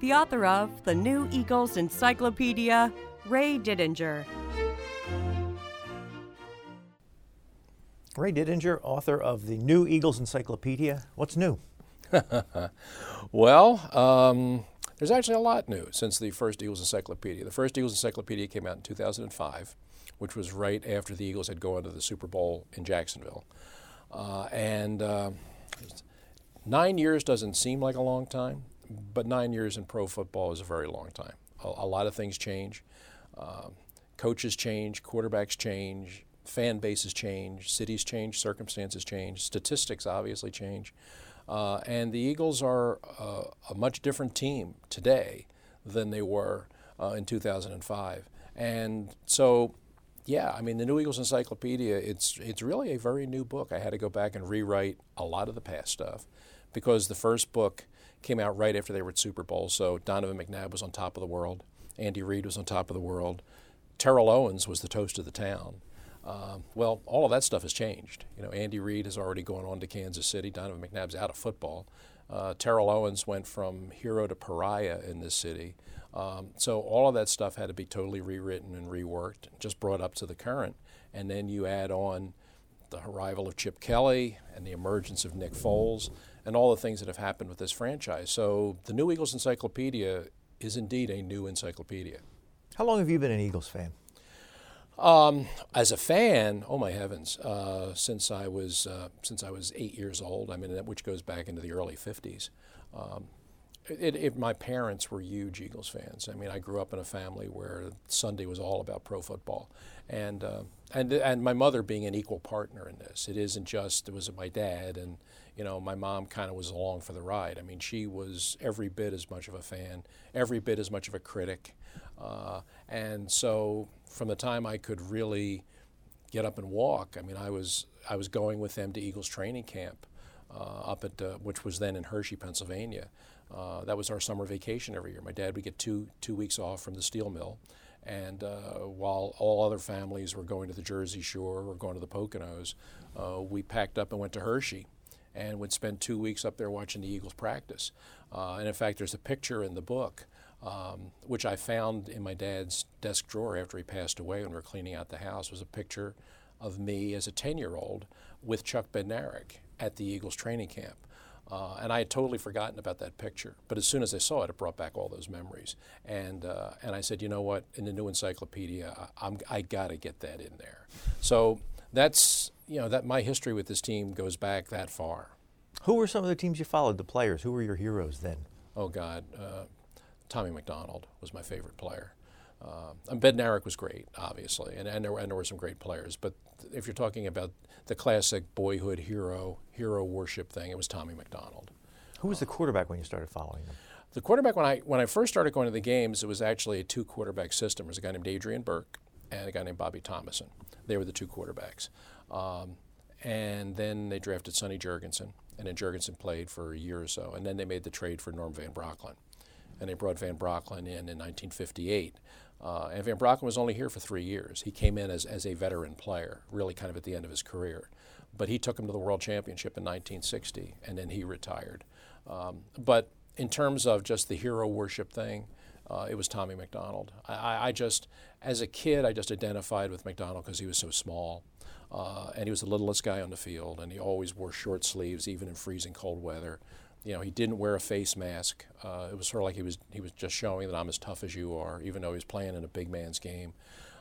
the author of The New Eagles Encyclopedia, Ray Didinger. Ray Didinger, author of the New Eagles Encyclopedia. What's new? well, um, there's actually a lot new since the first Eagles Encyclopedia. The first Eagles Encyclopedia came out in 2005, which was right after the Eagles had gone to the Super Bowl in Jacksonville. Uh, and uh, Nine years doesn't seem like a long time, but nine years in pro football is a very long time. A, a lot of things change. Uh, coaches change, quarterbacks change, fan bases change, cities change, circumstances change, statistics obviously change. Uh, and the Eagles are uh, a much different team today than they were uh, in 2005. And so, yeah, I mean, the New Eagles Encyclopedia, it's, it's really a very new book. I had to go back and rewrite a lot of the past stuff because the first book came out right after they were at Super Bowl. So Donovan McNabb was on top of the world. Andy Reid was on top of the world. Terrell Owens was the toast of the town. Uh, well, all of that stuff has changed. You know, Andy Reid has already gone on to Kansas City. Donovan McNabb's out of football. Uh, Terrell Owens went from hero to pariah in this city. Um, so all of that stuff had to be totally rewritten and reworked, just brought up to the current. And then you add on the arrival of Chip Kelly and the emergence of Nick Foles and all the things that have happened with this franchise. So the New Eagles Encyclopedia is indeed a new encyclopedia. How long have you been an Eagles fan? Um, as a fan, oh my heavens, uh, since I was uh, since I was eight years old. I mean, which goes back into the early '50s. Um, it, it, my parents were huge Eagles fans. I mean, I grew up in a family where Sunday was all about pro football, and uh, and and my mother being an equal partner in this. It isn't just it was my dad and you know my mom kind of was along for the ride. I mean, she was every bit as much of a fan, every bit as much of a critic, uh, and so from the time I could really get up and walk, I mean, I was I was going with them to Eagles training camp uh, up at uh, which was then in Hershey, Pennsylvania. Uh, that was our summer vacation every year. My dad would get two two weeks off from the steel mill, and uh, while all other families were going to the Jersey Shore or going to the Poconos, uh, we packed up and went to Hershey and would spend two weeks up there watching the Eagles practice. Uh, and in fact, there's a picture in the book, um, which I found in my dad's desk drawer after he passed away when we were cleaning out the house, was a picture of me as a 10 year old with Chuck Bednarik at the Eagles training camp. Uh, and I had totally forgotten about that picture. But as soon as I saw it, it brought back all those memories. And, uh, and I said, you know what? In the new encyclopedia, I, am I got to get that in there. So that's, you know, that my history with this team goes back that far. Who were some of the teams you followed, the players? Who were your heroes then? Oh, God. Uh, Tommy McDonald was my favorite player. Uh, and Bednarik was great, obviously, and, and, there were, and there were some great players. But if you're talking about the classic boyhood hero, hero worship thing, it was Tommy McDonald. Who was the quarterback when you started following him? The quarterback, when I, when I first started going to the games, it was actually a two quarterback system. There was a guy named Adrian Burk and a guy named Bobby Thomason. They were the two quarterbacks. Um, and then they drafted Sonny Jurgensen, and then Jurgensen played for a year or so, and then they made the trade for Norm Van Brocklin. And they brought Van Brocklin in in 1958. Uh, and Van Brocklin was only here for three years. He came in as, as a veteran player, really kind of at the end of his career. But he took him to the World Championship in 1960, and then he retired. Um, but in terms of just the hero worship thing, uh, it was Tommy McDonald. I, I, just, as a kid, I just identified with McDonald because he was so small. Uh, and he was the littlest guy on the field, and he always wore short sleeves, even in freezing cold weather. You know, he didn't wear a face mask. Uh, it was sort of like he was he was just showing that I'm as tough as you are, even though he was playing in a big man's game.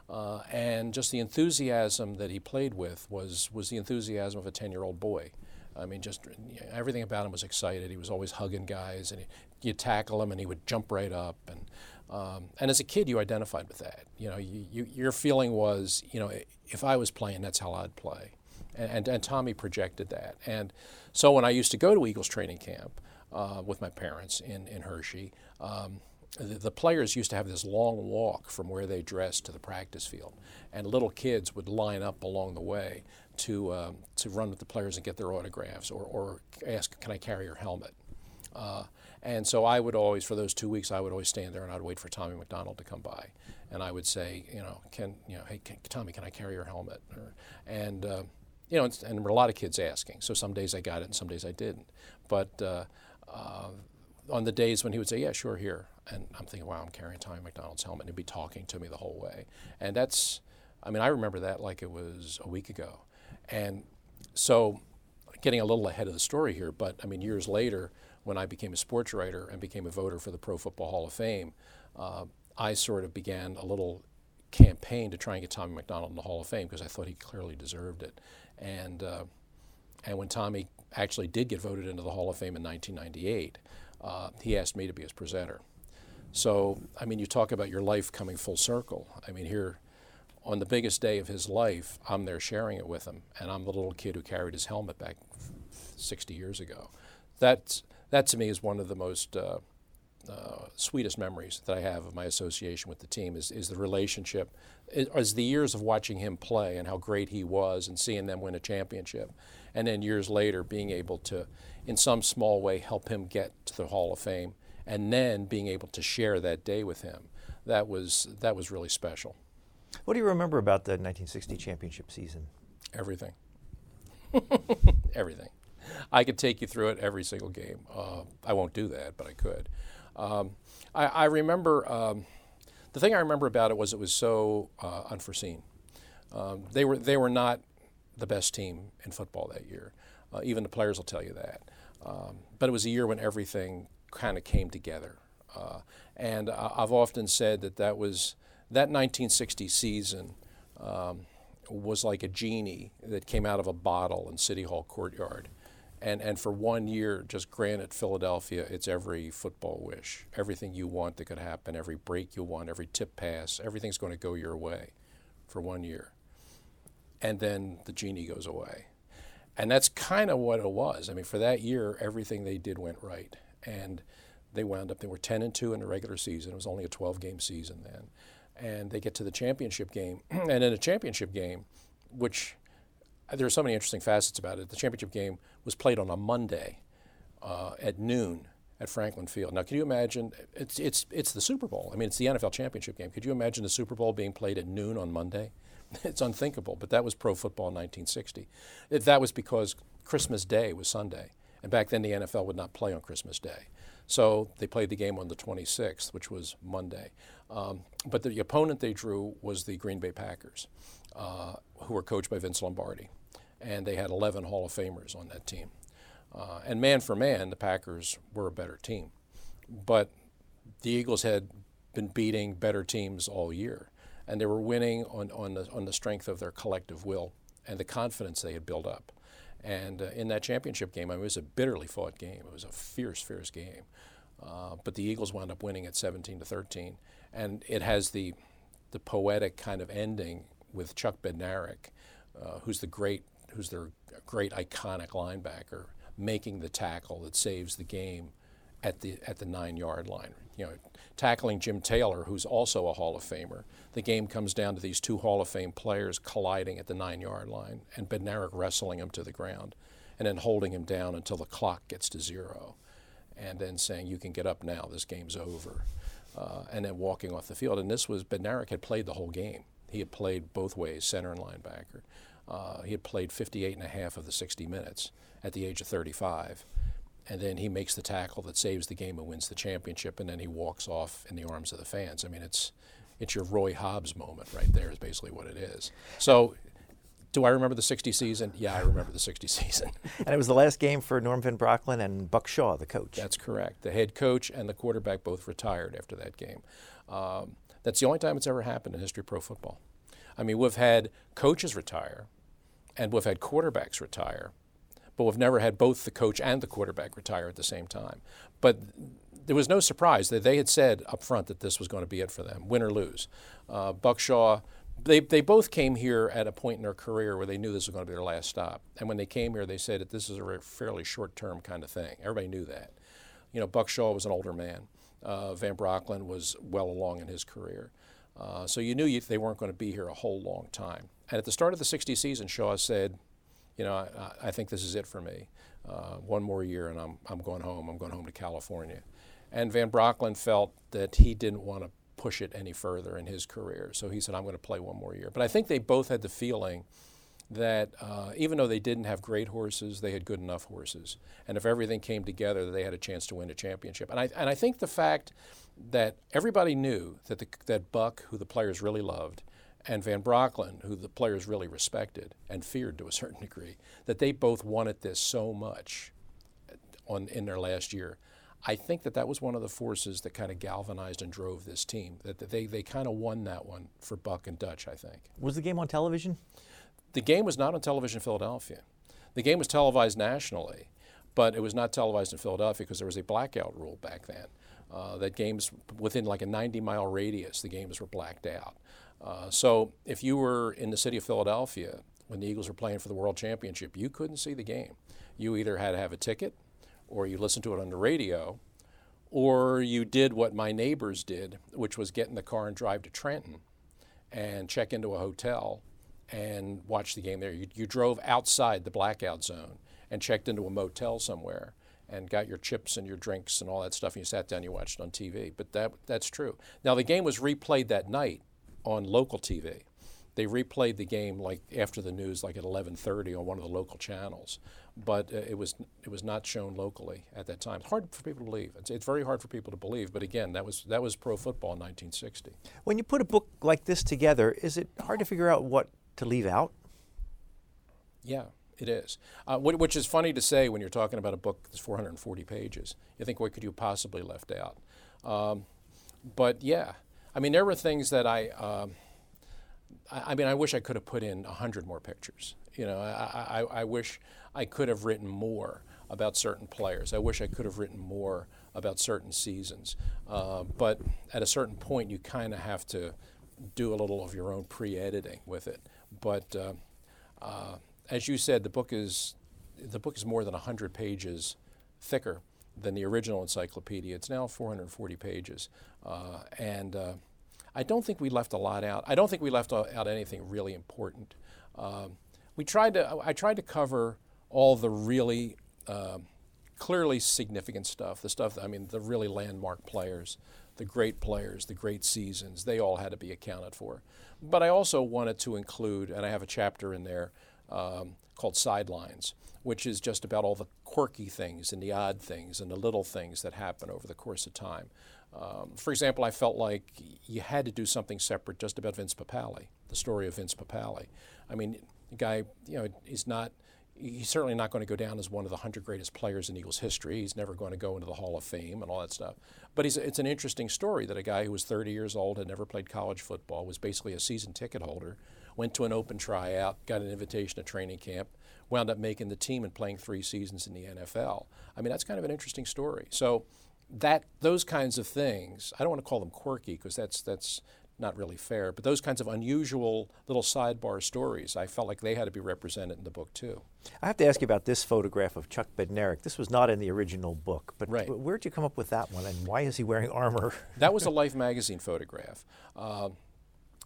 Uh, and just the enthusiasm that he played with was was the enthusiasm of a 10 year old boy. I mean, just everything about him was excited. He was always hugging guys, and he, you tackle him, and he would jump right up. And um, and as a kid, you identified with that. You know, you, you, your feeling was, you know, if I was playing, that's how I'd play. And, and, and, Tommy projected that. And so when I used to go to Eagles training camp uh, with my parents in, in Hershey, um, the, the players used to have this long walk from where they dressed to the practice field, and little kids would line up along the way to um, to run with the players and get their autographs or, or ask, "Can I carry your helmet?" Uh, and so I would always, for those two weeks, I would always stand there and I'd wait for Tommy McDonald to come by, and I would say, you know, can you know, hey can, Tommy, can I carry your helmet? Or, and uh, you know, and, and, there were a lot of kids asking. So some days I got it, and some days I didn't. But uh, uh, on the days when he would say, "Yeah, sure, here," and I'm thinking, "Wow, I'm carrying Tommy McDonald's helmet," and he'd be talking to me the whole way, and that's, I mean, I remember that like it was a week ago, and so getting a little ahead of the story here, but I mean, years later, when I became a sports writer and became a voter for the Pro Football Hall of Fame, uh, I sort of began a little campaign to try and get Tommy McDonald in the Hall of Fame because I thought he clearly deserved it, and uh, and when Tommy actually did get voted into the Hall of Fame in 1998 uh, he asked me to be his presenter. So, I mean, you talk about your life coming full circle. I mean, here on the biggest day of his life, I'm there sharing it with him, and I'm the little kid who carried his helmet back 60 years ago. That's, that to me is one of the most uh, uh, sweetest memories that I have of my association with the team is, is the relationship, as the years of watching him play and how great he was and seeing them win a championship. And then years later, being able to, in some small way, help him get to the Hall of Fame and then being able to share that day with him. That was, that was really special. What do you remember about the 1960 championship season? Everything. Everything. I could take you through it every single game. Uh, I won't do that, but I could. Um, I, I, remember um, the thing I remember about it was it was so uh, unforeseen. Um, they were they were not the best team in football that year. Uh, even the players will tell you that. Um, but it was a year when everything kind of came together. Uh, and I've often said that that was that 1960 season um, was like a genie that came out of a bottle in City Hall courtyard and, and for one year, just granted Philadelphia, it's every football wish. Everything you want that could happen, every break you want, every tip pass, everything's going to go your way for one year. And then the genie goes away. And that's kind of what it was. I mean, for that year, everything they did went right. And they wound up, they were 10 and 2 in the regular season. It was only a 12 game season then. And they get to the championship game. and in a championship game, which there are so many interesting facets about it. The championship game was played on a Monday uh, at noon at Franklin Field. Now, can you imagine? It's, it's, it's the Super Bowl. I mean, it's the NFL championship game. Could you imagine the Super Bowl being played at noon on Monday? it's unthinkable, but that was pro football in 1960. It, that was because Christmas Day was Sunday, and back then the NFL would not play on Christmas Day. So they played the game on the 26th, which was Monday. Um, but the opponent they drew was the Green Bay Packers, uh, who were coached by Vince Lombardi and they had 11 Hall of Famers on that team. Uh, and man for man, the Packers were a better team. But the Eagles had been beating better teams all year, and they were winning on, on, the, on the strength of their collective will and the confidence they had built up. And uh, in that championship game, I mean, it was a bitterly fought game. It was a fierce, fierce game. Uh, but the Eagles wound up winning at 17 to 13, and it has the the poetic kind of ending with Chuck Bednarik, uh, who's the great who's their great iconic linebacker, making the tackle that saves the game at the at the nine yard line. You know, tackling Jim Taylor, who's also a Hall of Famer. The game comes down to these two Hall of Fame players colliding at the nine yard line, and Bednarik wrestling him to the ground, and then holding him down until the clock gets to zero, and then saying, "You can get up now. This game's over," uh, and then walking off the field. And this was Bednarik had played the whole game. He had played both ways, center and linebacker. Uh, he had played 58 and a half of the 60 minutes at the age of 35. And then he makes the tackle that saves the game and wins the championship, and then he walks off in the arms of the fans. I mean, it's, it's your Roy Hobbs moment right there, is basically what it is. So, do I remember the 60 season? Yeah, I remember the 60 season. and it was the last game for Norm Van Brocklin and Buck Shaw, the coach. That's correct. The head coach and the quarterback both retired after that game. Um, that's the only time it's ever happened in history of pro football. I mean, we've had coaches retire, and we've had quarterbacks retire, but we've never had both the coach and the quarterback retire at the same time. But there was no surprise that they had said up front that this was going to be it for them, win or lose. Uh, Buck Shaw, they, they both came here at a point in their career where they knew this was going to be their last stop. And when they came here, they said that this is a fairly short term kind of thing. Everybody knew that. You know, Buck Shaw was an older man. Uh, Van Brocklin was well along in his career. Uh, so you knew you, they weren't going to be here a whole long time. And at the start of the 60 season, Shaw said, you know, I, I think this is it for me. Uh, one more year and I'm, I'm going home. I'm going home to California. And Van Brocklin felt that he didn't want to push it any further in his career. So he said, I'm going to play one more year. But I think they both had the feeling that uh, even though they didn't have great horses, they had good enough horses. And if everything came together, they had a chance to win a championship. And I, and I think the fact that everybody knew that, the, that Buck, who the players really loved, and Van Brocklin, who the players really respected and feared to a certain degree, that they both wanted this so much on, in their last year. I think that that was one of the forces that kind of galvanized and drove this team. That they, they kind of won that one for Buck and Dutch, I think. Was the game on television? The game was not on television in Philadelphia. The game was televised nationally, but it was not televised in Philadelphia because there was a blackout rule back then. Uh, that games within like a 90 mile radius, the games were blacked out. Uh, so if you were in the city of Philadelphia when the Eagles were playing for the World Championship, you couldn't see the game. You either had to have a ticket or you listened to it on the radio, or you did what my neighbors did, which was get in the car and drive to Trenton and check into a hotel and watch the game there. You, you drove outside the blackout zone and checked into a motel somewhere and got your chips and your drinks and all that stuff and you sat down and you watched on TV. But that, that's true. Now, the game was replayed that night on local TV. They replayed the game like after the news, like at 11:30 on one of the local channels, but uh, it was it was not shown locally at that time. It's hard for people to believe. It's, it's very hard for people to believe. But again, that was that was pro football in 1960. When you put a book like this together, is it hard to figure out what to leave out? Yeah, it is. Uh, which is funny to say when you're talking about a book that's 440 pages. You think, what could you possibly left out? Um, but yeah, I mean, there were things that I. Um, I, mean, I wish I could have put in 100 more pictures. You know, I, I, I wish I could have written more about certain players. I wish I could have written more about certain seasons. Uh, but at a certain point, you kind of have to do a little of your own pre-editing with it. But uh, uh, as you said, the book is the book is more than 100 pages thicker than the original encyclopedia. It's now 440 pages, uh, and uh, I don't think we left a lot out. I don't think we left out anything really important. Um, we tried to. I tried to cover all the really uh, clearly significant stuff. The stuff. I mean, the really landmark players, the great players, the great seasons. They all had to be accounted for. But I also wanted to include, and I have a chapter in there um, called Sidelines, which is just about all the quirky things and the odd things and the little things that happen over the course of time. Um, for example, I felt like you had to do something separate just about Vince Papale, the story of Vince Papale. I mean, the guy, you know, is not, he's certainly not going to go down as one of the 100 greatest players in Eagles history. He's never going to go into the Hall of Fame and all that stuff. But it's an interesting story that a guy who was 30 years old, had never played college football, was basically a season ticket holder, went to an open tryout, got an invitation to training camp, wound up making the team and playing three seasons in the NFL. I mean, that's kind of an interesting story. So, that those kinds of things, I don't want to call them quirky because that's that's not really fair, but those kinds of unusual little sidebar stories, I felt like they had to be represented in the book too. I have to ask you about this photograph of Chuck Bednarik. This was not in the original book, but right. where'd you come up with that one, and why is he wearing armor? that was a Life magazine photograph, uh,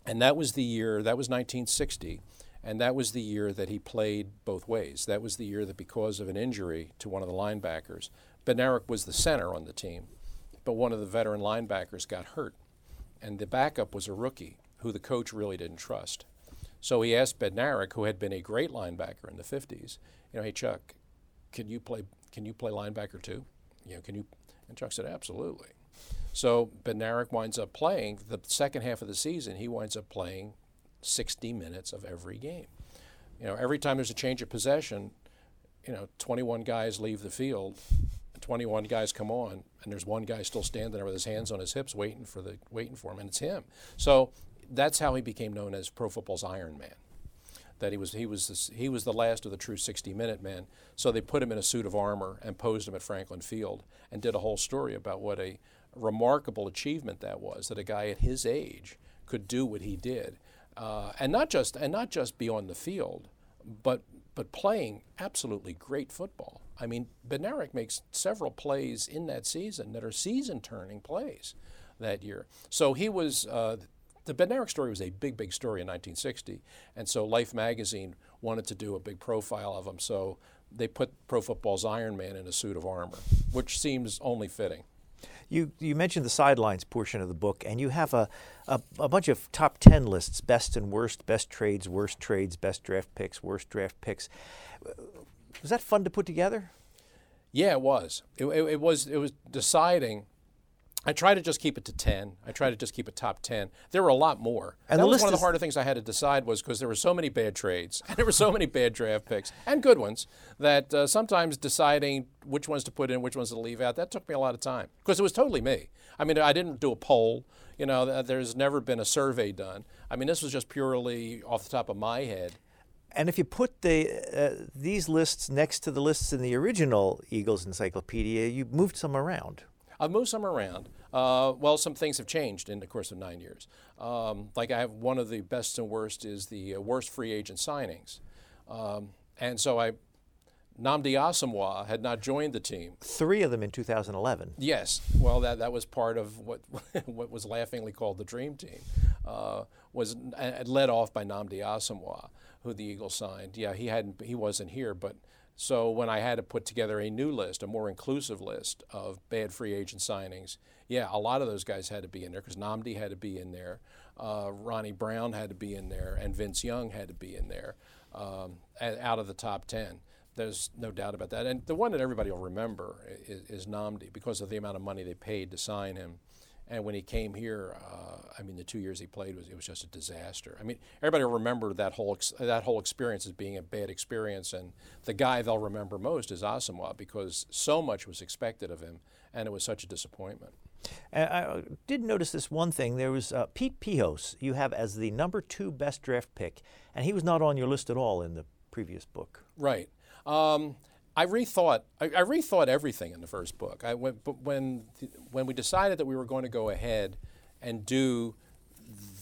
and that was the year. That was 1960. And that was the year that he played both ways. That was the year that, because of an injury to one of the linebackers, Bednarik was the center on the team, but one of the veteran linebackers got hurt, and the backup was a rookie who the coach really didn't trust. So he asked Bednarik, who had been a great linebacker in the 50s, you know, hey Chuck, can you play can you play linebacker too? You know, can you? And Chuck said, absolutely. So Bednarik winds up playing the second half of the season. He winds up playing 60 minutes of every game. You know, every time there's a change of possession, you know, 21 guys leave the field 21 guys come on, and there's one guy still standing there with his hands on his hips, waiting for the waiting for him, and it's him. So that's how he became known as pro football's Iron Man. That he was he was this, he was the last of the true 60-minute men. So they put him in a suit of armor and posed him at Franklin Field and did a whole story about what a remarkable achievement that was. That a guy at his age could do what he did, uh, and not just and not just be on the field, but but playing absolutely great football. I mean, Bednarik makes several plays in that season that are season-turning plays that year. So he was. Uh, the Bednarik story was a big, big story in 1960, and so Life magazine wanted to do a big profile of him. So they put Pro Football's Iron Man in a suit of armor, which seems only fitting. You, you mentioned the sidelines portion of the book, and you have a, a, a, bunch of top 10 lists best and worst, best trades, worst trades, best draft picks, worst draft picks. Was that fun to put together? Yeah, it was. It, it, it was. It was deciding I try to just keep it to 10. I try to just keep it top 10. There were a lot more. And that was one of the harder things I had to decide was because there were so many bad trades and there were so many bad draft picks and good ones that uh, sometimes deciding which ones to put in, which ones to leave out, that took me a lot of time because it was totally me. I mean, I didn't do a poll. You know, there's never been a survey done. I mean, this was just purely off the top of my head. And if you put the uh, these lists next to the lists in the original Eagles Encyclopedia, you moved some around. I've moved some around. Uh, well, some things have changed in the course of nine years. Um, like I have one of the best and worst is the uh, worst free agent signings. Um, and so I, Nnamdi Asomugha had not joined the team. Three of them in 2011. Yes. Well, that, that was part of what, what was laughingly called the Dream Team. Uh, was uh, led off by Nnamdi Asomugha, who the Eagles signed. Yeah, he hadn't he wasn't here, but so when I had to put together a new list, a more inclusive list of bad free agent signings, yeah, a lot of those guys had to be in there because Nnamdi had to be in there, uh, Ronnie Brown had to be in there, and Vince Young had to be in there um, out of the top 10. There's no doubt about that. And the one that everybody will remember is, is Nnamdi because of the amount of money they paid to sign him. And when he came here, uh, I mean, the two years he played was it was just a disaster. I mean, everybody will remember that whole ex- that whole experience as being a bad experience, and the guy they'll remember most is Asomugha because so much was expected of him, and it was such a disappointment. And I did notice this one thing. There was uh, Pete Pihos, you have as the number two best draft pick, and he was not on your list at all in the previous book. Right. Um, I rethought. I, I, rethought everything in the first book. I went, but when when we decided that we were going to go ahead and do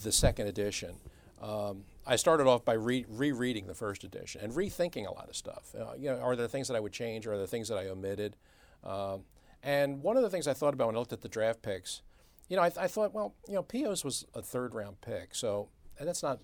the second edition, um, I started off by re- rereading the first edition and rethinking a lot of stuff. Uh, you know, are there things that I would change? Or are there things that I omitted? Um, and one of the things I thought about when I looked at the draft picks, you know, I, th- I thought, well, you know, Pihos was a third round pick, so and that's not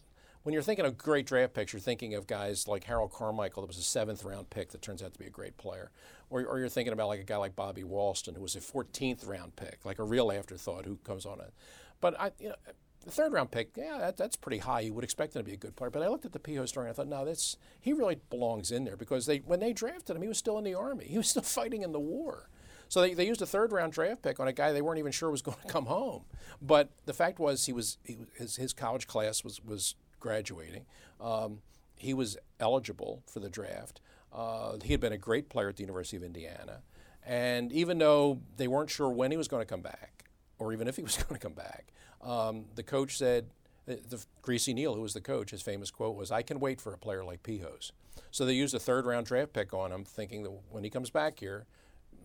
when you're thinking of great draft picks, you're thinking of guys like Harold Carmichael, that was a seventh round pick that turns out to be a great player. Or, or you're thinking about like a guy like Bobby Walston, who was a 14th round pick, like a real afterthought who comes on it. But I, you know, the third round pick, yeah, that, that's pretty high. You would expect him to be a good player. But I looked at the Pihos story and I thought, no, that's he really belongs in there because they when they drafted him, he was still in the army. He was still fighting in the war. So they, they used a third round draft pick on a guy they weren't even sure was going to come home. But the fact was he was he, his his college class was was graduating. Um, he was eligible for the draft. Uh, he had been a great player at the University of Indiana. And even though they weren't sure when he was going to come back, or even if he was going to come back, um, the coach said, the, the, Greasy Neale, who was the coach, his famous quote was, I can wait for a player like Pihos. So they used a third round draft pick on him, thinking that when he comes back here,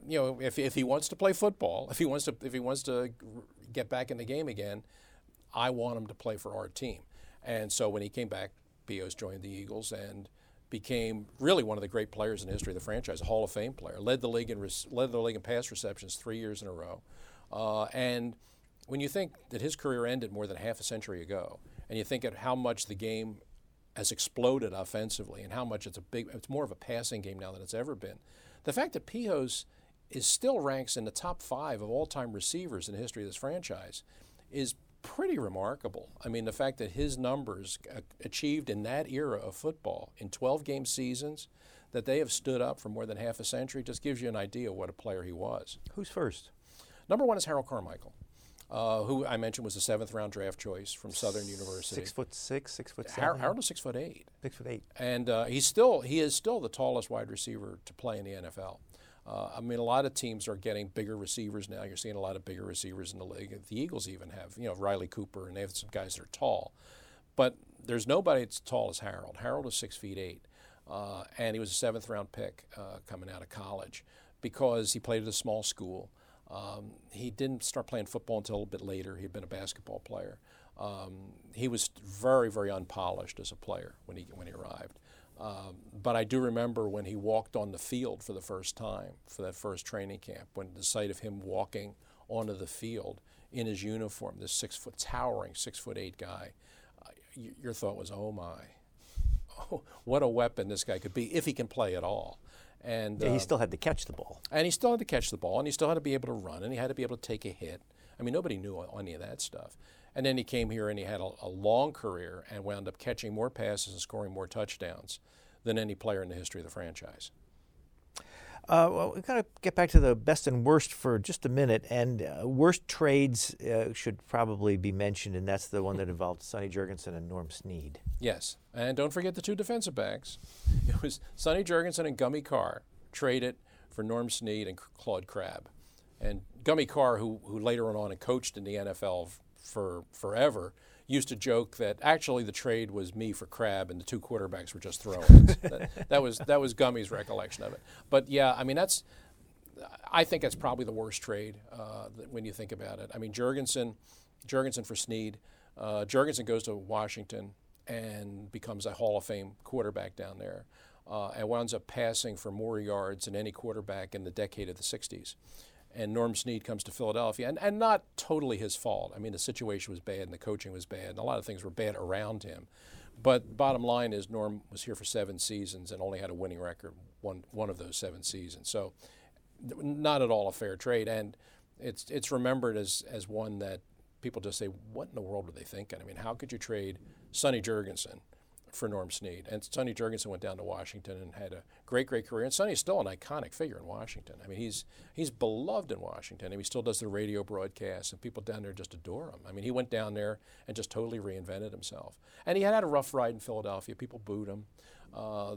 you know, if, if he wants to play football, if he wants to if he wants to get back in the game again, I want him to play for our team. And so when he came back, Pihos joined the Eagles and became really one of the great players in the history of the franchise, a Hall of Fame player. Led the league in led the league in pass receptions three years in a row. Uh, and when you think that his career ended more than half a century ago, and you think of how much the game has exploded offensively and how much it's a big, it's more of a passing game now than it's ever been. The fact that Pihos is still ranks in the top five of all-time receivers in the history of this franchise is pretty remarkable. I mean, the fact that his numbers achieved in that era of football in 12 game seasons, that they have stood up for more than half a century, just gives you an idea of what a player he was. Who's first? Number one is Harold Carmichael. Uh, who I mentioned was a seventh round draft choice from Southern University. Six foot six, six foot seven. Harold is six foot eight. Six foot eight. And uh, he's still he is still the tallest wide receiver to play in the NFL. Uh, I mean, a lot of teams are getting bigger receivers now. You're seeing a lot of bigger receivers in the league. The Eagles even have, you know, Riley Cooper, and they have some guys that are tall. But there's nobody as tall as Harold. Harold is six feet eight, uh, and he was a seventh round pick uh, coming out of college because he played at a small school. Um, he didn't start playing football until a little bit later. He'd been a basketball player. Um, he was very, very unpolished as a player when he when he arrived. Um, but I do remember when he walked on the field for the first time for that first training camp, when the sight of him walking onto the field in his uniform, this six foot towering six foot eight guy, uh, y- your thought was, oh my, oh, what a weapon this guy could be if he can play at all. And Yeah, he uh, still had to catch the ball. and he still had to catch the ball, and he still had to be able to run, and he had to be able to take a hit. I mean, nobody knew any of that stuff. And then he came here and he had a, a long career and wound up catching more passes and scoring more touchdowns than any player in the history of the franchise. Uh, well, we've got to get back to the best and worst for just a minute. And uh, worst trades uh, should probably be mentioned, and that's the one that involved Sonny Jurgensen and Norm Snead. Yes, and don't forget the two defensive backs. It was Sonny Jurgensen and Gummy Carr traded for Norm Snead and Claude Crabb. And Gummy Carr, who, who later went on and coached in the NFL for forever, used to joke that actually the trade was me for Crabb and the two quarterbacks were just throw-ins. that, that was that was Gummy's recollection of it. But yeah, I mean that's I think that's probably the worst trade uh, when you think about it. I mean, Jurgensen, Jurgensen for Snead. Uh, Jurgensen goes to Washington and becomes a Hall of Fame quarterback down there, uh, and winds up passing for more yards than any quarterback in the decade of the '60s. And Norm Snead comes to Philadelphia, and, and not totally his fault. I mean, the situation was bad, and the coaching was bad, and a lot of things were bad around him. But bottom line is, Norm was here for seven seasons and only had a winning record one one of those seven seasons. So not at all a fair trade, and it's it's remembered as as one that people just say, "What in the world were they thinking?" I mean, how could you trade Sonny Jurgensen for Norm Snead? And Sonny Jurgensen went down to Washington and had a great, great career. And Sonny's still an iconic figure in Washington. I mean, he's he's beloved in Washington, and he still does the radio broadcasts, and people down there just adore him. I mean, he went down there and just totally reinvented himself. And he had had a rough ride in Philadelphia. People booed him. Uh,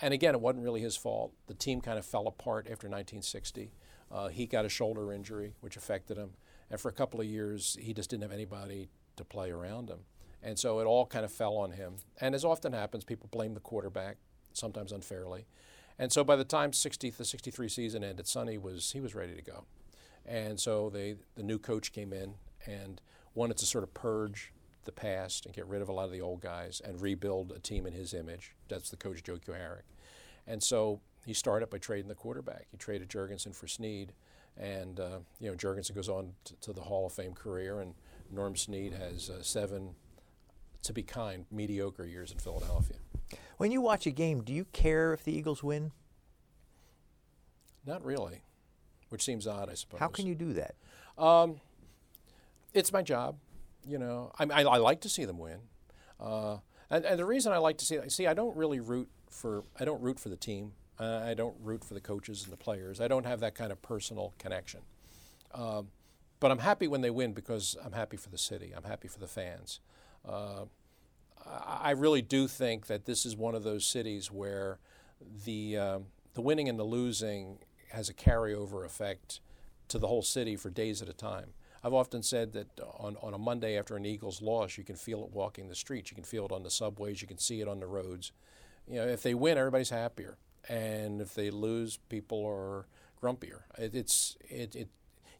and again, it wasn't really his fault. The team kind of fell apart after 1960. Uh, he got a shoulder injury, which affected him. And for a couple of years, he just didn't have anybody to play around him. And so it all kind of fell on him. And as often happens, people blame the quarterback, sometimes unfairly. And so by the time 60, the 63 season ended, Sonny was, he was ready to go. And so they, the new coach came in and wanted to sort of purge the past and get rid of a lot of the old guys and rebuild a team in his image. That's the coach, Joe Kuharich. And so he started by trading the quarterback. He traded Jurgensen for Snead. And, uh, you know, Jurgensen goes on to, to, the Hall of Fame career, and Norm Snead has uh, seven, to be kind, mediocre years in Philadelphia. When you watch a game, do you care if the Eagles win? Not really, which seems odd, I suppose. How can you do that? Um, it's my job. You know, I, I, I like to see them win. Uh, and, and the reason I like to see, see, I don't really root for, I don't root for the team. Uh, I don't root for the coaches and the players. I don't have that kind of personal connection. Um, but I'm happy when they win because I'm happy for the city. I'm happy for the fans. Uh, I, really do think that this is one of those cities where the um, the winning and the losing has a carryover effect to the whole city for days at a time. I've often said that on, on a Monday after an Eagles loss, you can feel it walking the streets, you can feel it on the subways, you can see it on the roads. You know, if they win, everybody's happier, and if they lose, people are grumpier. It, it's it, it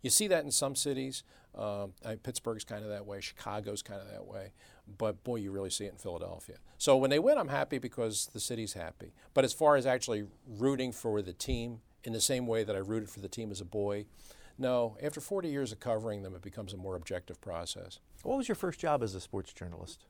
you see that in some cities. Um, Pittsburgh's kind of that way. Chicago's kind of that way. But boy, you really see it in Philadelphia. So when they win, I'm happy because the city's happy. But as far as actually rooting for the team in the same way that I rooted for the team as a boy, no. After 40 years of covering them, it becomes a more objective process. What was your first job as a sports journalist?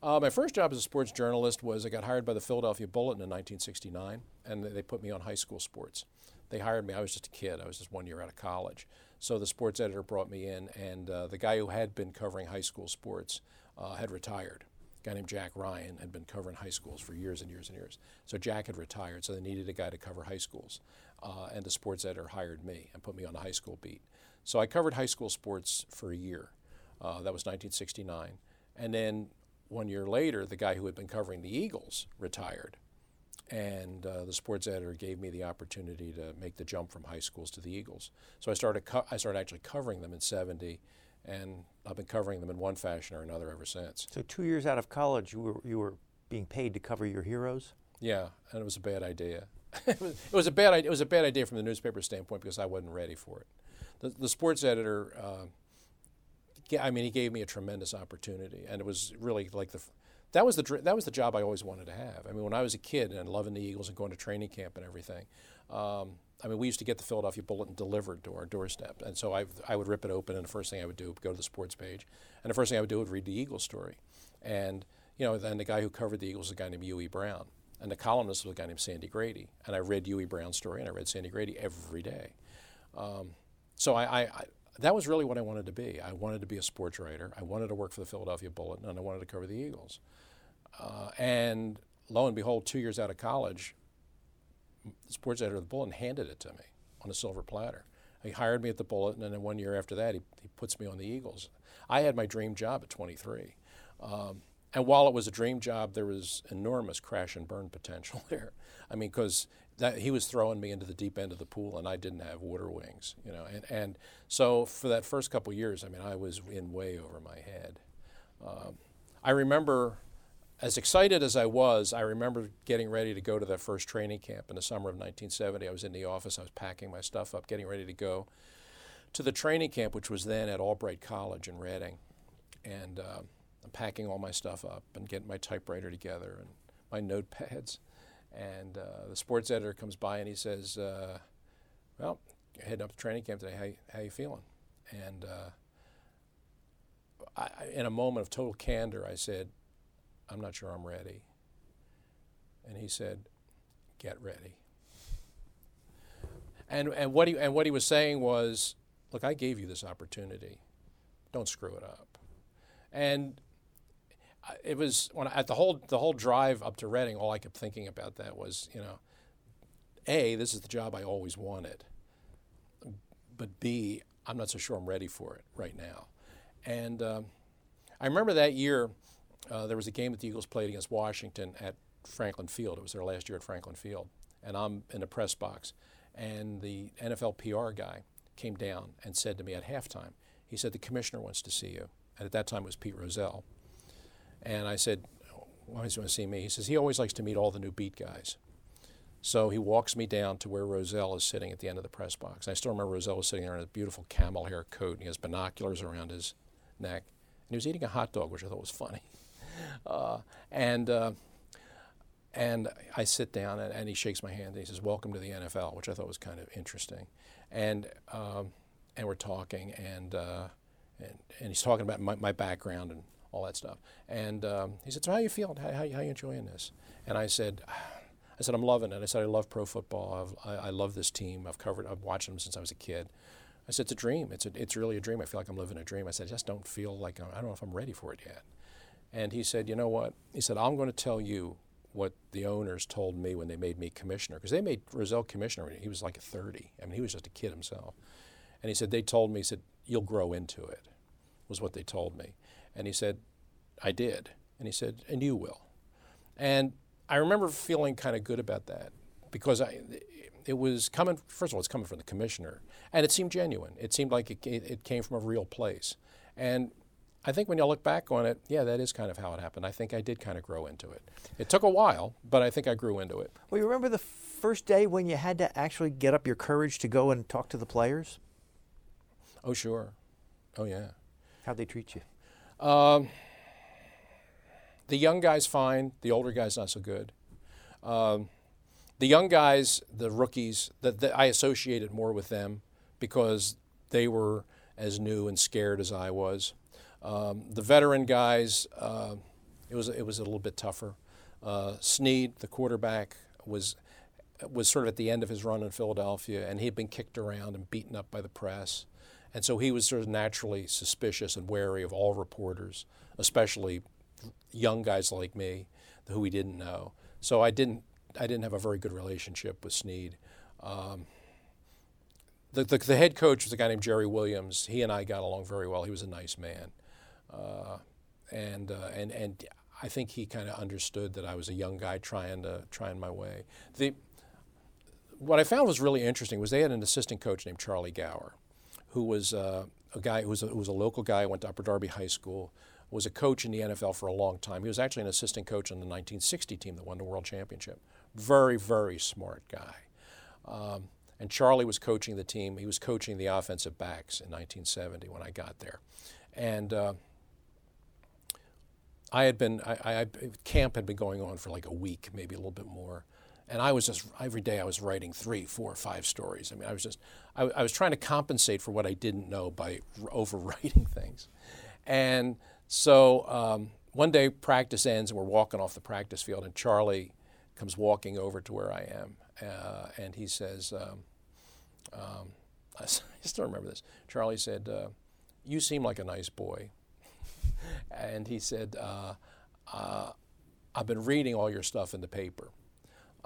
Uh, my first job as a sports journalist was I got hired by the Philadelphia Bulletin in 1969, and they put me on high school sports. They hired me. I was just a kid. I was just one year out of college. So the sports editor brought me in, and uh, the guy who had been covering high school sports uh, had retired. A guy named Jack Ryan had been covering high schools for years and years and years. So Jack had retired, so they needed a guy to cover high schools. Uh, and the sports editor hired me and put me on the high school beat. So I covered high school sports for a year. Uh, that was 1969. And then one year later, the guy who had been covering the Eagles retired and uh, the sports editor gave me the opportunity to make the jump from high schools to the Eagles. So I started co- I started actually covering them in '70, and I've been covering them in one fashion or another ever since. So two years out of college, you were you were being paid to cover your heroes. Yeah, and it was a bad idea. it, was, it was a bad it was a bad idea from the newspaper standpoint because I wasn't ready for it. The, the sports editor, uh, I mean, he gave me a tremendous opportunity, and it was really like the that was the that was the job I always wanted to have. I mean, when I was a kid and loving the Eagles and going to training camp and everything, um, I mean, we used to get the Philadelphia Bulletin delivered to our doorstep, and so I I would rip it open, and the first thing I would do would go to the sports page, and the first thing I would do would read the Eagles story, and you know, then the guy who covered the Eagles was a guy named Huey Brown, and the columnist was a guy named Sandy Grady, and I read Huey Brown's story and I read Sandy Grady every day. Um, so I, I, that was really what I wanted to be. I wanted to be a sports writer. I wanted to work for the Philadelphia Bulletin, and I wanted to cover the Eagles. Uh, and lo and behold, two years out of college, the sports editor of the Bulletin handed it to me on a silver platter. He hired me at the Bulletin, and then one year after that, he, he puts me on the Eagles. I had my dream job at 23. Um, and while it was a dream job, there was enormous crash and burn potential there. I mean, because he was throwing me into the deep end of the pool, and I didn't have water wings, you know. And, and so for that first couple years, I mean, I was in way over my head. Um, I remember, as excited as I was, I remember getting ready to go to that first training camp in the summer of 1970. I was in the office, I was packing my stuff up, getting ready to go to the training camp, which was then at Albright College in Reading. And uh, I'm packing all my stuff up and getting my typewriter together and my notepads. And uh, the sports editor comes by and he says, uh, "Well, heading up to training camp today. How how you feeling?" And uh, I, in a moment of total candor, I said, "I'm not sure I'm ready." And he said, "Get ready." And and what he and what he was saying was, "Look, I gave you this opportunity. Don't screw it up." And it was when at the whole the whole drive up to Reading, all I kept thinking about that was, you know, a this is the job I always wanted, but b I'm not so sure I'm ready for it right now, and um, I remember that year uh, there was a game that the Eagles played against Washington at Franklin Field. It was their last year at Franklin Field, and I'm in the press box, and the NFL PR guy came down and said to me at halftime, he said the commissioner wants to see you, and at that time it was Pete Rozelle and I said, why does he want to see me? He says, he always likes to meet all the new beat guys. So he walks me down to where Rozelle is sitting at the end of the press box. I still remember Rozelle was sitting there in a beautiful camel hair coat, and he has binoculars around his neck. And he was eating a hot dog, which I thought was funny. Uh, and, uh, and I sit down, and, and, he shakes my hand, and he says, welcome to the NFL, which I thought was kind of interesting. And, um, and we're talking, and, uh, and, and he's talking about my, my background and all that stuff. And um, he said, "So how you feeling? How, how, how you enjoying this?" And I said, "I said I'm loving it." I said, "I love pro football. I've, I love this team. I've covered. I've watched them since I was a kid." I said, "It's a dream. It's a, it's really a dream. I feel like I'm living a dream." I said, "I just don't feel like I'm, I don't know if I'm ready for it yet." And he said, "You know what?" He said, "I'm going to tell you what the owners told me when they made me commissioner because they made Rozelle commissioner. He was like a 30. I mean, he was just a kid himself." And he said, "They told me, he said, you'll grow into it." Was what they told me. And he said, I did. And he said, and you will. And I remember feeling kind of good about that because I, it was coming, first of all, it's coming from the commissioner. And it seemed genuine. It seemed like it, it came from a real place. And I think when you look back on it, yeah, that is kind of how it happened. I think I did kind of grow into it. It took a while, but I think I grew into it. Well, you remember the first day when you had to actually get up your courage to go and talk to the players? Oh, sure. Oh, yeah. How'd they treat you? Um, the young guys fine. The older guys not so good. Um, the young guys, the rookies, that I associated more with them because they were as new and scared as I was. Um, the veteran guys, uh, it was it was a little bit tougher. Uh, Snead, the quarterback, was was sort of at the end of his run in Philadelphia, and he had been kicked around and beaten up by the press. And so he was sort of naturally suspicious and wary of all reporters, especially young guys like me who he didn't know. So I didn't, I didn't have a very good relationship with Snead. Um, the, the, the, head coach was a guy named Jerry Williams. He and I got along very well. He was a nice man. Uh, and, uh, and, and I think he kind of understood that I was a young guy trying to trying my way. The, what I found was really interesting was they had an assistant coach named Charlie Gauer who was uh, a guy who was a, who was a local guy, went to Upper Darby High School, was a coach in the NFL for a long time. He was actually an assistant coach on the 1960 team that won the world championship. Very, very smart guy. Um, and Charlie was coaching the team. He was coaching the offensive backs in 1970 when I got there. And uh, I had been, I, I, camp had been going on for like a week, maybe a little bit more. And I was just, every day I was writing three, four, five stories. I mean, I was just, I, I was trying to compensate for what I didn't know by overwriting things. And so um, one day practice ends and we're walking off the practice field and Charlie comes walking over to where I am. Uh, and he says, um, um, I still remember this. Charlie said, uh, You seem like a nice boy. and he said, uh, uh, I've been reading all your stuff in the paper.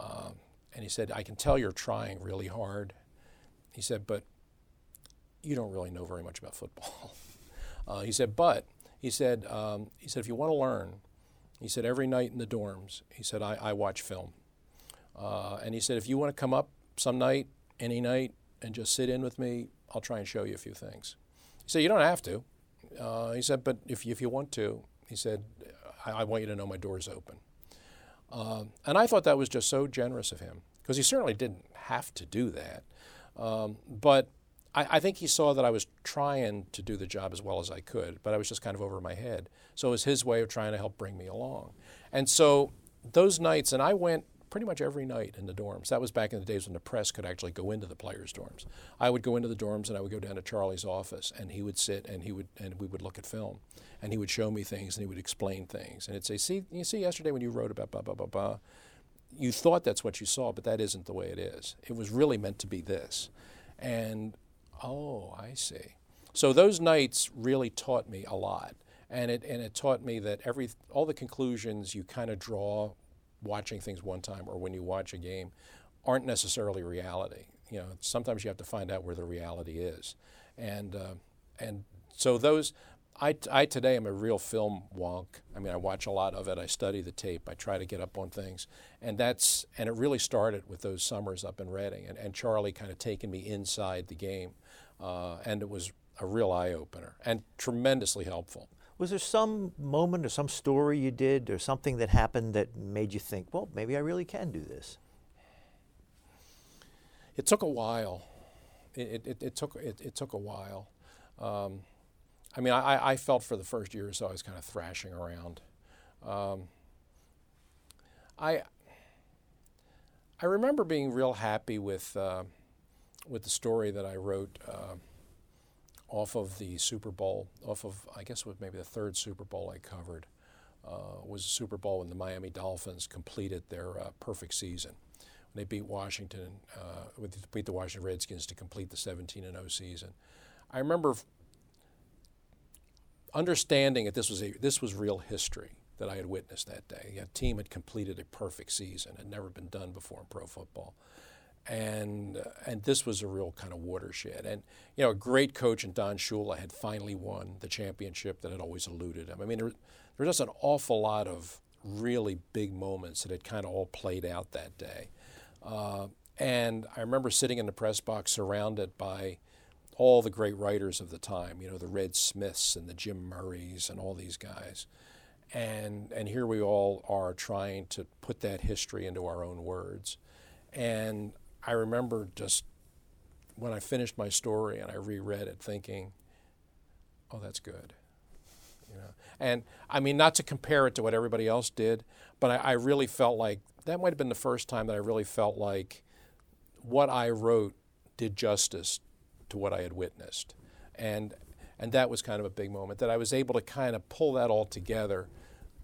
Um, and he said, I can tell you're trying really hard. He said, but you don't really know very much about football. Uh, he said, but he said, um, he said, if you want to learn, he said, every night in the dorms, he said, I, I watch film. Uh, and he said, if you want to come up some night, any night, and just sit in with me, I'll try and show you a few things. He said, you don't have to. Uh, he said, but if you, if you want to, he said, I, I want you to know my door's open. Um, and I thought that was just so generous of him because he certainly didn't have to do that. Um, but I, I, think he saw that I was trying to do the job as well as I could, but I was just kind of over my head. So it was his way of trying to help bring me along. And so those nights, and I went pretty much every night in the dorms. That was back in the days when the press could actually go into the players' dorms. I would go into the dorms and I would go down to Charlie's office and he would sit and he would and we would look at film and he would show me things and he would explain things and he'd say, "See, you see yesterday when you wrote about blah blah blah blah, you thought that's what you saw, but that isn't the way it is. It was really meant to be this." And oh, I see. So those nights really taught me a lot and it and it taught me that every all the conclusions you kind of draw watching things one time or when you watch a game aren't necessarily reality. You know, sometimes you have to find out where the reality is, and uh, and so those. I, I today am a real film wonk. I mean, I watch a lot of it. I study the tape. I try to get up on things, and that's and it really started with those summers up in Reading, and, and Charlie kind of taking me inside the game, uh, and it was a real eye opener and tremendously helpful. Was there some moment or some story you did or something that happened that made you think, well, maybe I really can do this? It took a while. It, it, it took, it, it, took a while. Um, I mean, I, I felt for the first year or so I was kind of thrashing around. Um, I, I remember being real happy with, uh, with the story that I wrote. Uh, off of the Super Bowl, off of, I guess was maybe the third Super Bowl I covered, uh, was the Super Bowl when the Miami Dolphins completed their uh, perfect season. When they beat Washington, uh, beat the Washington Redskins to complete the 17 and 0 season. I remember understanding that this was, a, this was real history that I had witnessed that day. A team had completed a perfect season, had never been done before in pro football and and this was a real kind of watershed. And you know, a great coach in Don Shula had finally won the championship that had always eluded him. I mean, there, there was just an awful lot of really big moments that had kind of all played out that day. Uh, and I remember sitting in the press box surrounded by all the great writers of the time, you know, the Red Smiths and the Jim Murrays and all these guys. And, and here we all are trying to put that history into our own words. And I remember just when I finished my story and I reread it thinking, oh, that's good. You know? And I mean, not to compare it to what everybody else did, but I, I really felt like that might have been the first time that I really felt like what I wrote did justice to what I had witnessed. And, and that was kind of a big moment that I was able to kind of pull that all together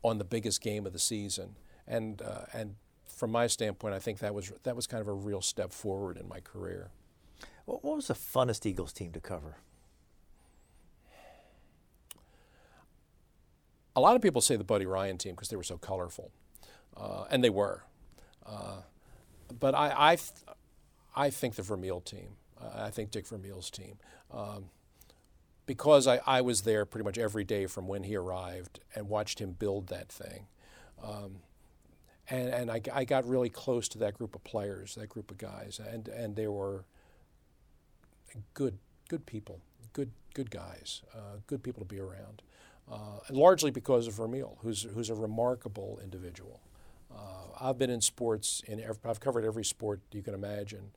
on the biggest game of the season and, uh, and from my standpoint, I think that was that was kind of a real step forward in my career. What was the funnest Eagles team to cover? A lot of people say the Buddy Ryan team because they were so colorful, uh, and they were. Uh, but I, I, th- I, think the Vermeil team. Uh, I think Dick Vermeil's team. Um, because I, I was there pretty much every day from when he arrived and watched him build that thing. Um, and, and I, I got really close to that group of players, that group of guys, and, and they were good, good people, good, good guys, uh, good people to be around. Uh, largely because of Vermeil, who's, who's a remarkable individual. Uh, I've been in sports, in, I've covered every sport you can imagine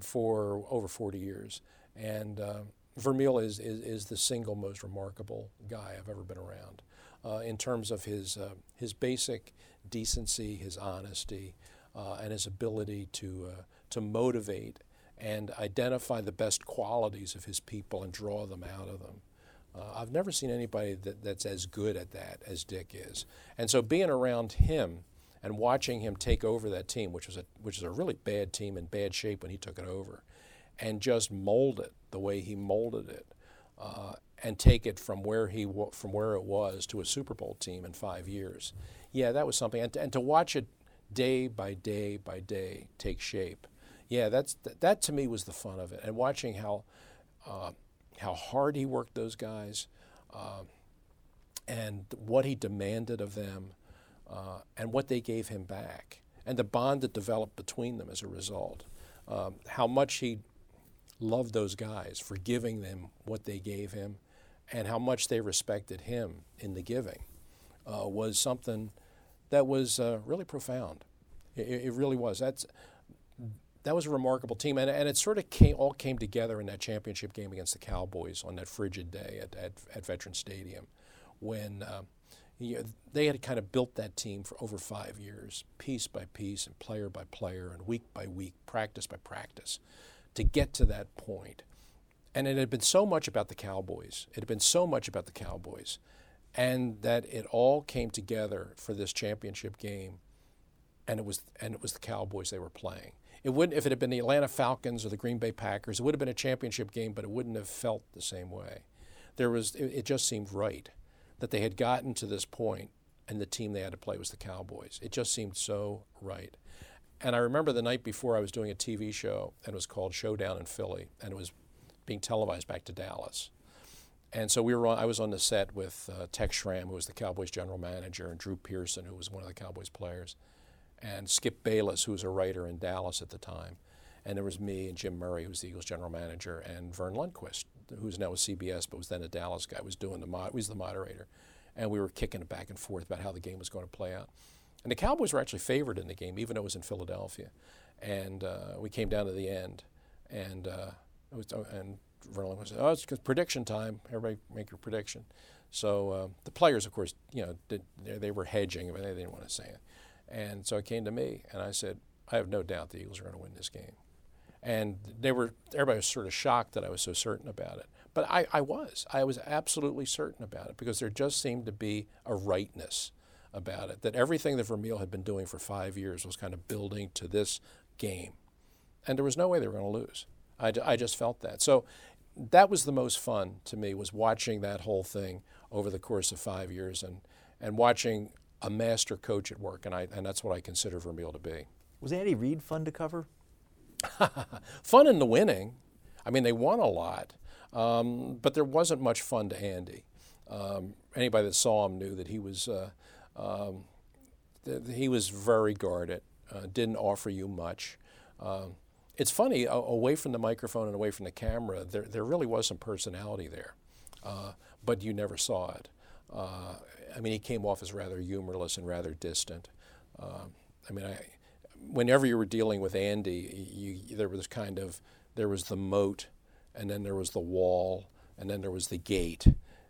for over 40 years. And uh, Vermeil is, is, is, the single most remarkable guy I've ever been around. uh, in terms of his uh, his basic decency, his honesty, uh, and his ability to uh, to motivate and identify the best qualities of his people and draw them out of them. Uh, I've never seen anybody that, that's as good at that as Dick is. And so being around him and watching him take over that team, which was a which is a really bad team in bad shape when he took it over, and just mold it the way he molded it, uh, and take it from where he from where it was to a Super Bowl team in five years. Yeah, that was something. And to, and to watch it day by day by day take shape. Yeah, that's that to me was the fun of it, and watching how uh, how hard he worked those guys, uh, and what he demanded of them, uh, and what they gave him back, and the bond that developed between them as a result. Um, how much he loved those guys for giving them what they gave him, and how much they respected him in the giving, uh, was something that was uh, really profound. It, it, really was. That's that was a remarkable team, and, and it sort of came, all came together in that championship game against the Cowboys on that frigid day at, at, at Veteran Stadium, when uh, you they had kind of built that team for over five years, piece by piece, and player by player, and week by week, practice by practice, to get to that point. And it had been so much about the Cowboys. It had been so much about the Cowboys, and that it all came together for this championship game, and it was and it was the Cowboys they were playing it wouldn't if it had been the Atlanta Falcons or the Green Bay Packers. It would have been a championship game, but it wouldn't have felt the same way. There was it, it just seemed right that they had gotten to this point, and the team they had to play was the Cowboys. It just seemed so right. And I remember the night before I was doing a TV show, and it was called Showdown in Philly, and it was being televised back to Dallas. And so we were on, I was on the set with uh, Tex Schramm, who was the Cowboys general manager, and Drew Pearson, who was one of the Cowboys players and Skip Bayless, who was a writer in Dallas at the time. And there was me and Jim Murray, who was the Eagles general manager, and Verne Lundquist, who's now with CBS, but was then a Dallas guy, was doing the mod- was the moderator. And we were kicking it back and forth about how the game was going to play out. And the Cowboys were actually favored in the game, even though it was in Philadelphia. And uh, we came down to the end, and uh, it was, and Verne Lundquist said, "Oh, it's prediction time. Everybody make your prediction." So uh, the players, of course, you know, did, they were hedging, but they didn't want to say it. And so it came to me, and I said, I have no doubt the Eagles are going to win this game. And they were, everybody was sort of shocked that I was so certain about it. But I, I was. I was absolutely certain about it because there just seemed to be a rightness about it, that everything that Vermeil had been doing for five years was kind of building to this game. And there was no way they were going to lose. I, I just felt that. So that was the most fun to me was watching that whole thing over the course of five years and, and watching a master coach at work, and I and that's what I consider Vermeil to be. Was Andy Reid fun to cover? fun in the winning. I mean, they won a lot, um, but there wasn't much fun to Andy. Um, anybody that saw him knew that he was uh, um, th- he was very guarded. Uh, didn't offer you much. Um, it's funny, away from the microphone and away from the camera, there, there really was some personality there, uh, but you never saw it. Uh, I mean, he came off as rather humorless and rather distant. Uh, I mean, I, whenever you were dealing with Andy, you, there was kind of there was the moat, and then there was the wall, and then there was the gate,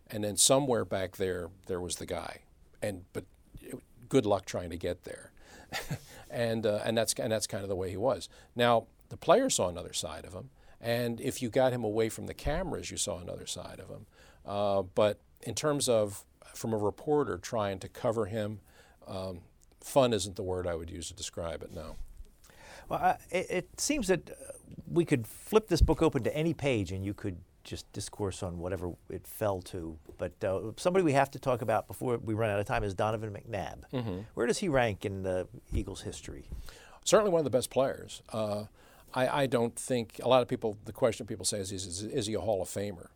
and then somewhere back there there was the guy, and but it, good luck trying to get there, and uh, and that's and that's kind of the way he was. Now the player saw another side of him, and if you got him away from the cameras, you saw another side of him. Uh, but in terms of from a reporter trying to cover him. Um, fun isn't the word I would use to describe it, no. Well, I, it, it, seems that uh, we could flip this book open to any page and you could just discourse on whatever it fell to. But uh, somebody we have to talk about before we run out of time is Donovan McNabb. Mm-hmm. Where does he rank in the Eagles' history? Certainly one of the best players. Uh, I, I, don't think a lot of people. The question people say is, is, is he a Hall of Famer?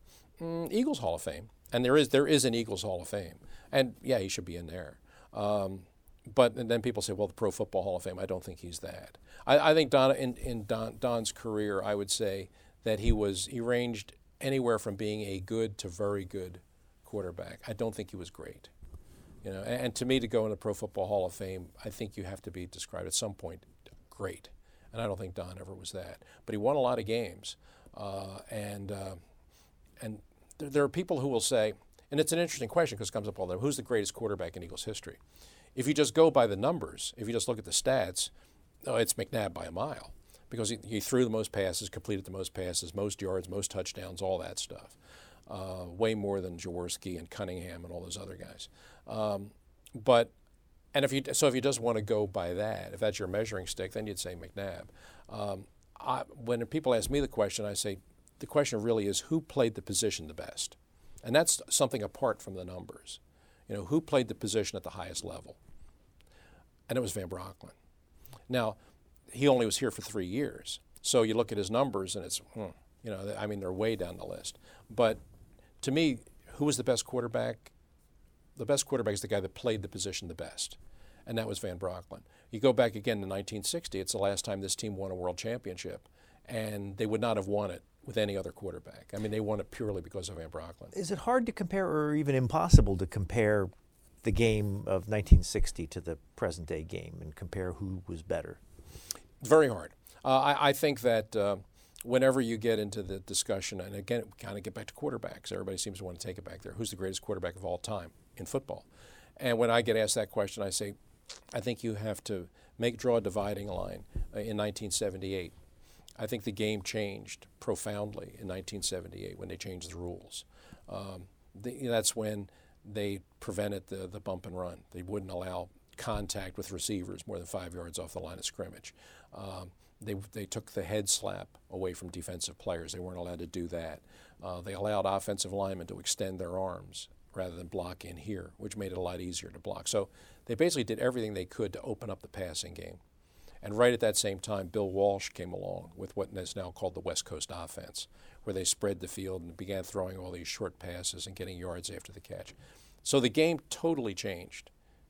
Mm, Eagles Hall of Fame and there is there is an Eagles Hall of Fame, and yeah, he should be in there. Um, but then people say, well, the Pro Football Hall of Fame. I don't think he's that. I, I think Don in, in Don, Don's career, I would say that he was he ranged anywhere from being a good to very good quarterback. I don't think he was great. You know, and, and to me, to go in the Pro Football Hall of Fame, I think you have to be described at some point great, and I don't think Don ever was that. But he won a lot of games, uh, and uh, and there, there are people who will say, And it's an interesting question because it comes up all the time. Who's the greatest quarterback in Eagles history? If you just go by the numbers, if you just look at the stats, oh, it's McNabb by a mile because he, he, threw the most passes, completed the most passes, most yards, most touchdowns, all that stuff. Uh, way more than Jaworski and Cunningham and all those other guys. Um, but and if you so if you just want to go by that, if that's your measuring stick, then you'd say McNabb. Um, I, when people ask me the question, I say the question really is who played the position the best, and that's something apart from the numbers. You know, who played the position at the highest level, and it was Van Brocklin. Now, he only was here for three years, so you look at his numbers, and it's hmm, you know, I mean, they're way down the list. But to me, who was the best quarterback? The best quarterback is the guy that played the position the best, and that was Van Brocklin. You go back again to 1960, it's the last time this team won a world championship, and they would not have won it with any other quarterback. I mean, they won it purely because of Van Brocklin. Is it hard to compare, or even impossible to compare the game of 1960 to the present day game and compare who was better? Very hard. Uh, I, I, think that. Uh, whenever you get into the discussion, and again, we kind of get back to quarterbacks, everybody seems to want to take it back there. Who's the greatest quarterback of all time in football? And when I get asked that question, I say, I think you have to make draw a dividing line uh, in 1978. I think the game changed profoundly in 1978 when they changed the rules. Um, the, that's when they prevented the, the bump and run. They wouldn't allow contact with receivers more than five yards off the line of scrimmage. Um, they, they took the head slap away from defensive players. They weren't allowed to do that. Uh, they allowed offensive linemen to extend their arms rather than block in here, which made it a lot easier to block. So they basically did everything they could to open up the passing game. And right at that same time, Bill Walsh came along with what is now called the West Coast offense, where they spread the field and began throwing all these short passes and getting yards after the catch. So the game totally changed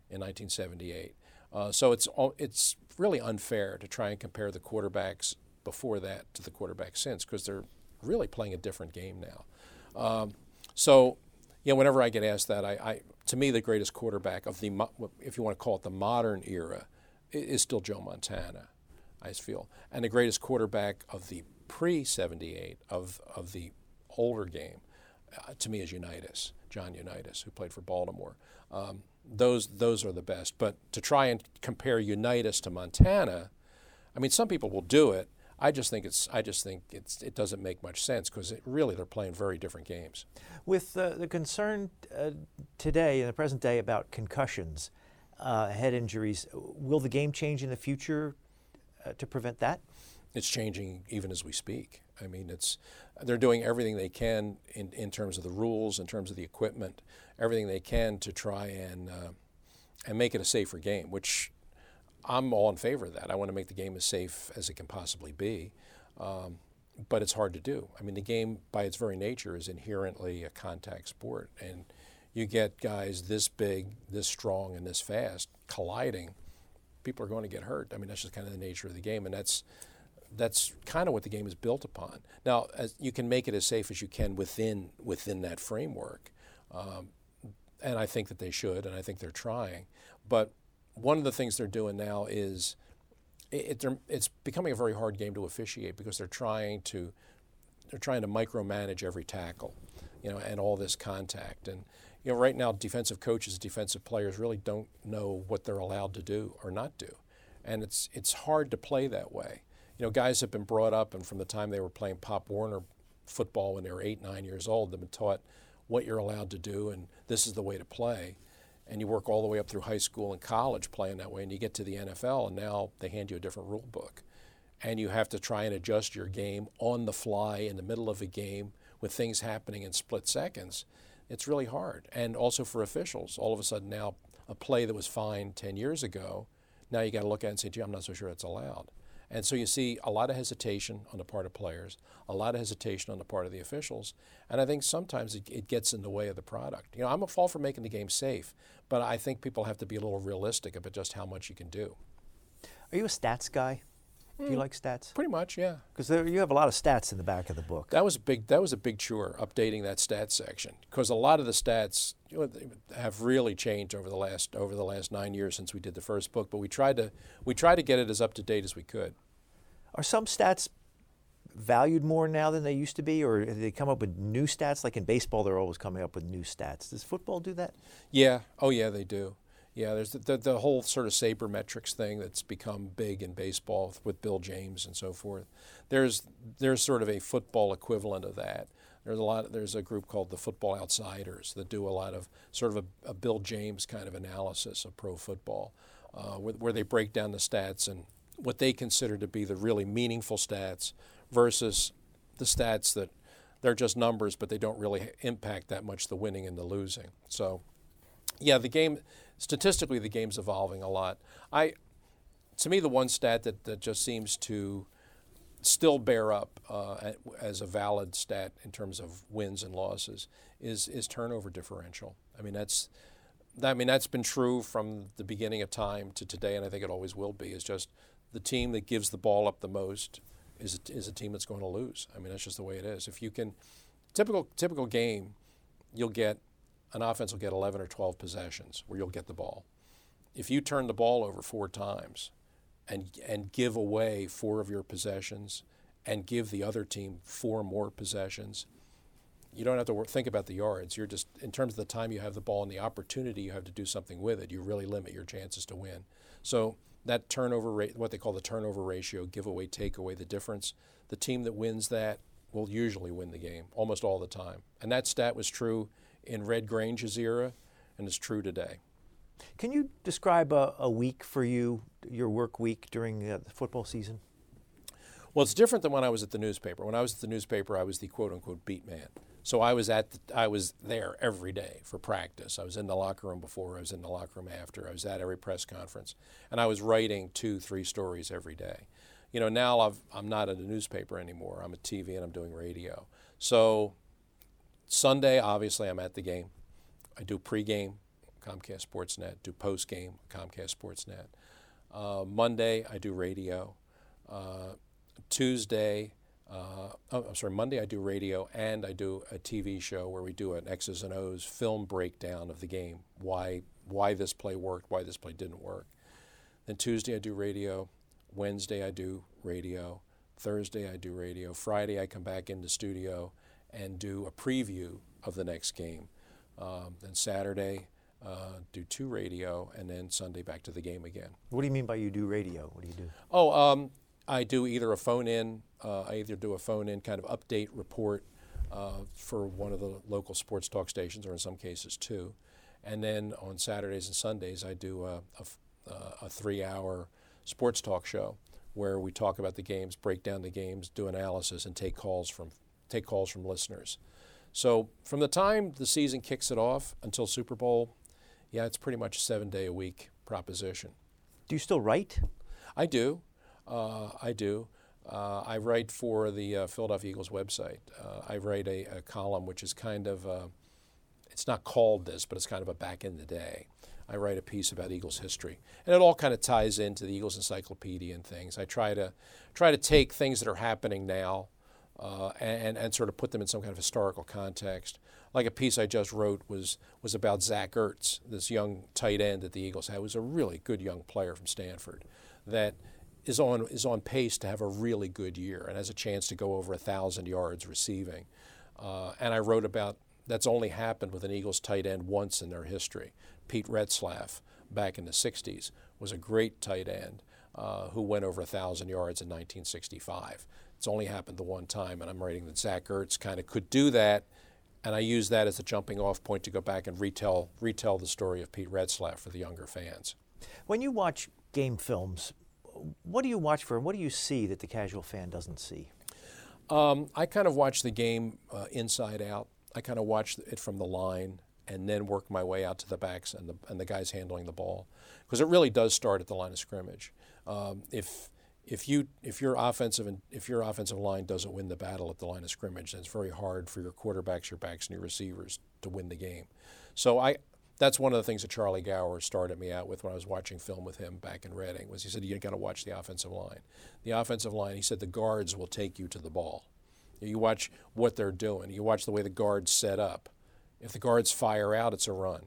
in 1978. Uh, so it's it's really unfair to try and compare the quarterbacks before that to the quarterbacks since because they're really playing a different game now. Um, so, you know, whenever I get asked that, I, I, to me the greatest quarterback of the if you want to call it the modern era is still Joe Montana. I feel, and the greatest quarterback of the pre '78 of of the older game, uh, to me is Unitas, John Unitas, who played for Baltimore. Um, those those are the best. But to try and compare Unitas to Montana, I mean, some people will do it. I just think it's I just think it's it doesn't make much sense because really they're playing very different games. With uh, the concern uh, today in the present day about concussions, uh, head injuries, will the game change in the future uh, to prevent that? It's changing even as we speak. I mean, it's they're doing everything they can in, in terms of the rules, in terms of the equipment, everything they can to try and uh, and make it a safer game. Which I'm all in favor of that. I want to make the game as safe as it can possibly be, um, but it's hard to do. I mean, the game by its very nature is inherently a contact sport, and you get guys this big, this strong, and this fast colliding. People are going to get hurt. I mean, that's just kind of the nature of the game, and that's that's kind of what the game is built upon. Now, you can make it as safe as you can within within that framework, um, and I think that they should, and I think they're trying. But one of the things they're doing now is it, it, it's becoming a very hard game to officiate because they're trying to they're trying to micromanage every tackle, you know, and all this contact. And you know, right now, defensive coaches, defensive players really don't know what they're allowed to do or not do, and it's it's hard to play that way you know, guys have been brought up, and from the time they were playing Pop Warner football when they were eight, nine years old, they've been taught what you're allowed to do, and this is the way to play. And you work all the way up through high school and college playing that way, and you get to the NFL, and now they hand you a different rule book. And you have to try and adjust your game on the fly in the middle of a game with things happening in split seconds. It's really hard. And also for officials, all of a sudden now, a play that was fine 10 years ago, now you got to look at it and say, gee, I'm not so sure it's allowed. And so you see a lot of hesitation on the part of players, a lot of hesitation on the part of the officials, and I think sometimes it, it gets in the way of the product. You know, I'm a fall for making the game safe, but I think people have to be a little realistic about just how much you can do. Are you a stats guy? Do you hmm. like stats? Pretty much, yeah. Because you have a lot of stats in the back of the book. That was a big. That was a big chore updating that stats section because a lot of the stats you know, have really changed over the last over the last nine years since we did the first book. But we tried to we tried to get it as up to date as we could. Are some stats valued more now than they used to be, or they come up with new stats? Like in baseball, they're always coming up with new stats. Does football do that? Yeah. Oh, yeah, they do. Yeah, there's the, the, the whole sort of sabermetrics thing that's become big in baseball with Bill James and so forth. There's there's sort of a football equivalent of that. There's a lot. There's a group called the Football Outsiders that do a lot of sort of a, a Bill James kind of analysis of pro football, uh, where, where they break down the stats and what they consider to be the really meaningful stats versus the stats that they're just numbers, but they don't really impact that much the winning and the losing. So, yeah, the game statistically the game's evolving a lot. I, to me, the one stat that, that just seems to still bear up uh, as a valid stat in terms of wins and losses is is turnover differential. I mean that's I mean that's been true from the beginning of time to today, and I think it always will be. Is just the team that gives the ball up the most is a, is a team that's going to lose. I mean, that's just the way it is. If you can, typical typical game, you'll get an offense will get 11 or 12 possessions where you'll get the ball. If you turn the ball over four times and and give away four of your possessions and give the other team four more possessions, you don't have to think about the yards. You're just in terms of the time you have the ball and the opportunity you have to do something with it. You really limit your chances to win. So that turnover rate, what they call the turnover ratio, giveaway, takeaway, the difference, the team that wins that will usually win the game almost all the time. And that stat was true in Red Grange's era and is true today. Can you describe a, a week for you, your work week during uh, the football season? Well, it's different than when I was at the newspaper. When I was at the newspaper, I was the quote unquote beat man. So I was at the, I was there every day for practice. I was in the locker room before, I was in the locker room after. I was at every press conference, and I was writing two, three stories every day. You know, now i am not at a newspaper anymore. I'm at TV and I'm doing radio. So Sunday, obviously, I'm at the game. I do pregame, Comcast Sportsnet. Do postgame, Comcast Sportsnet. Uh, Monday, I do radio. Uh, Tuesday, uh, oh, I'm sorry, Monday I do radio and I do a TV show where we do an X's and O's film breakdown of the game, why why this play worked, why this play didn't work. Then Tuesday I do radio, Wednesday I do radio, Thursday I do radio, Friday I come back into studio and do a preview of the next game. Um, then Saturday uh, do two radio, and then Sunday back to the game again. What do you mean by you do radio? What do you do? Oh, um, I do either a phone in, uh, I either do a phone in kind of update report uh, for one of the local sports talk stations, or in some cases two. And then on Saturdays and Sundays, I do a, a, a three hour sports talk show where we talk about the games, break down the games, do analysis, and take calls from, take calls from listeners. So from the time the season kicks it off until Super Bowl, yeah, it's pretty much a seven day a week proposition. Do you still write? I do. Uh, I do. Uh, I write for the uh, Philadelphia Eagles website. I write a, a, column which is kind of, it's not called this, but it's kind of a back in the day. I write a piece about Eagles history, and it all kind of ties into the Eagles Encyclopedia and things. I try to try to take things that are happening now uh, and, and sort of put them in some kind of historical context. Like a piece I just wrote was was about Zach Ertz, this young tight end that the Eagles had. Was a really good young player from Stanford that is on is on pace to have a really good year and has a chance to go over a thousand yards receiving. Uh, and I wrote about that's only happened with an Eagles tight end once in their history. Pete Retzlaff, back in the '60s, was a great tight end uh, who went over a thousand yards in 1965. It's only happened the one time, and I'm writing that Zach Ertz kind of could do that, and I use that as a jumping off point to go back and retell retell the story of Pete Retzlaff for the younger fans. When you watch game films, what do you watch for and what do you see that the casual fan doesn't see? Um, I kind of watch the game uh, inside out. I kind of watch it from the line and then work my way out to the backs and the, and the guys handling the ball. Because it really does start at the line of scrimmage. Um, if if you if your offensive if your offensive line doesn't win the battle at the line of scrimmage, then it's very hard for your quarterbacks, your backs, and your receivers to win the game. So I that's one of the things that Charlie Gauer started me out with when I was watching film with him back in Reading was he said you got to watch the offensive line. The offensive line, he said the guards will take you to the ball. You watch what they're doing. You watch the way the guards set up. If the guards fire out, it's a run.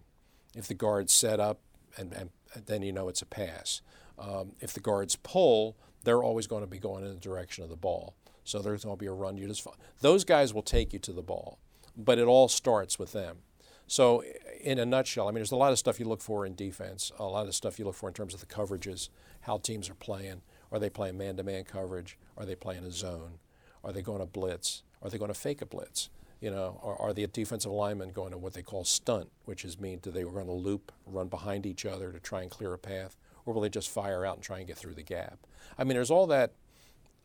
If the guards set up, and, and then you know it's a pass. Um, if the guards pull, they're always going to be going in the direction of the ball. So there's going to be a run. You just those guys will take you to the ball, but it all starts with them. So, in a nutshell, I mean, there's a lot of stuff you look for in defense, a lot of stuff you look for in terms of the coverages, how teams are playing. Are they playing man to man coverage? Are they playing a zone? Are they going to blitz? Are they going to fake a blitz? You know, are, are the defensive linemen going to what they call stunt, which is mean do they run a loop, run behind each other to try and clear a path, or will they just fire out and try and get through the gap? I mean, there's all that,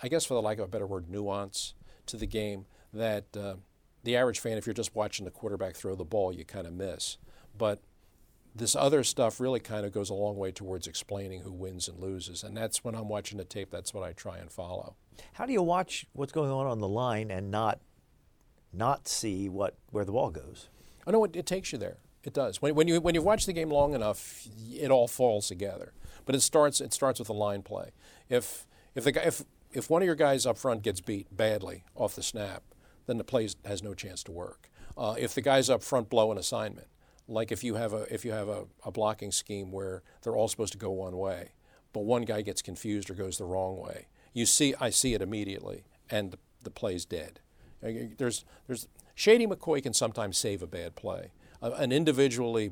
I guess for the lack of a better word, nuance to the game that uh, the average fan, if you're just watching the quarterback throw the ball, you kind of miss. But this other stuff really kind of goes a long way towards explaining who wins and loses. And that's when I'm watching the tape, that's what I try and follow. How do you watch what's going on on the line and not not see what where the ball goes? Oh, I know it, it takes you there. It does. When, when you when you watch the game long enough, it all falls together. But it starts it starts with a line play. If if the guy if if one of your guys up front gets beat badly off the snap, then the play has no chance to work. Uh, if the guys up front blow an assignment, like if you have a if you have a, a blocking scheme where they're all supposed to go one way, but one guy gets confused or goes the wrong way, you see I see it immediately, and the, the play's dead. There's there's Shady McCoy can sometimes save a bad play. Uh, an individually,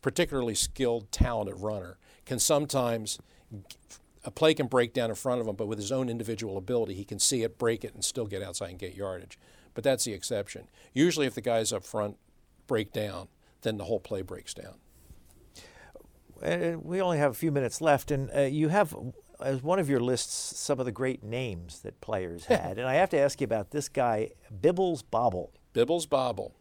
particularly skilled, talented runner can sometimes a play can break down in front of him, but with his own individual ability, he can see it, break it, and still get outside and get yardage. But that's the exception. Usually, if the guys up front break down, then the whole play breaks down. we only have a few minutes left, and uh, you have as one of your lists some of the great names that players had, and I have to ask you about this guy, Bibbles Bobble. Bibbles Bobble.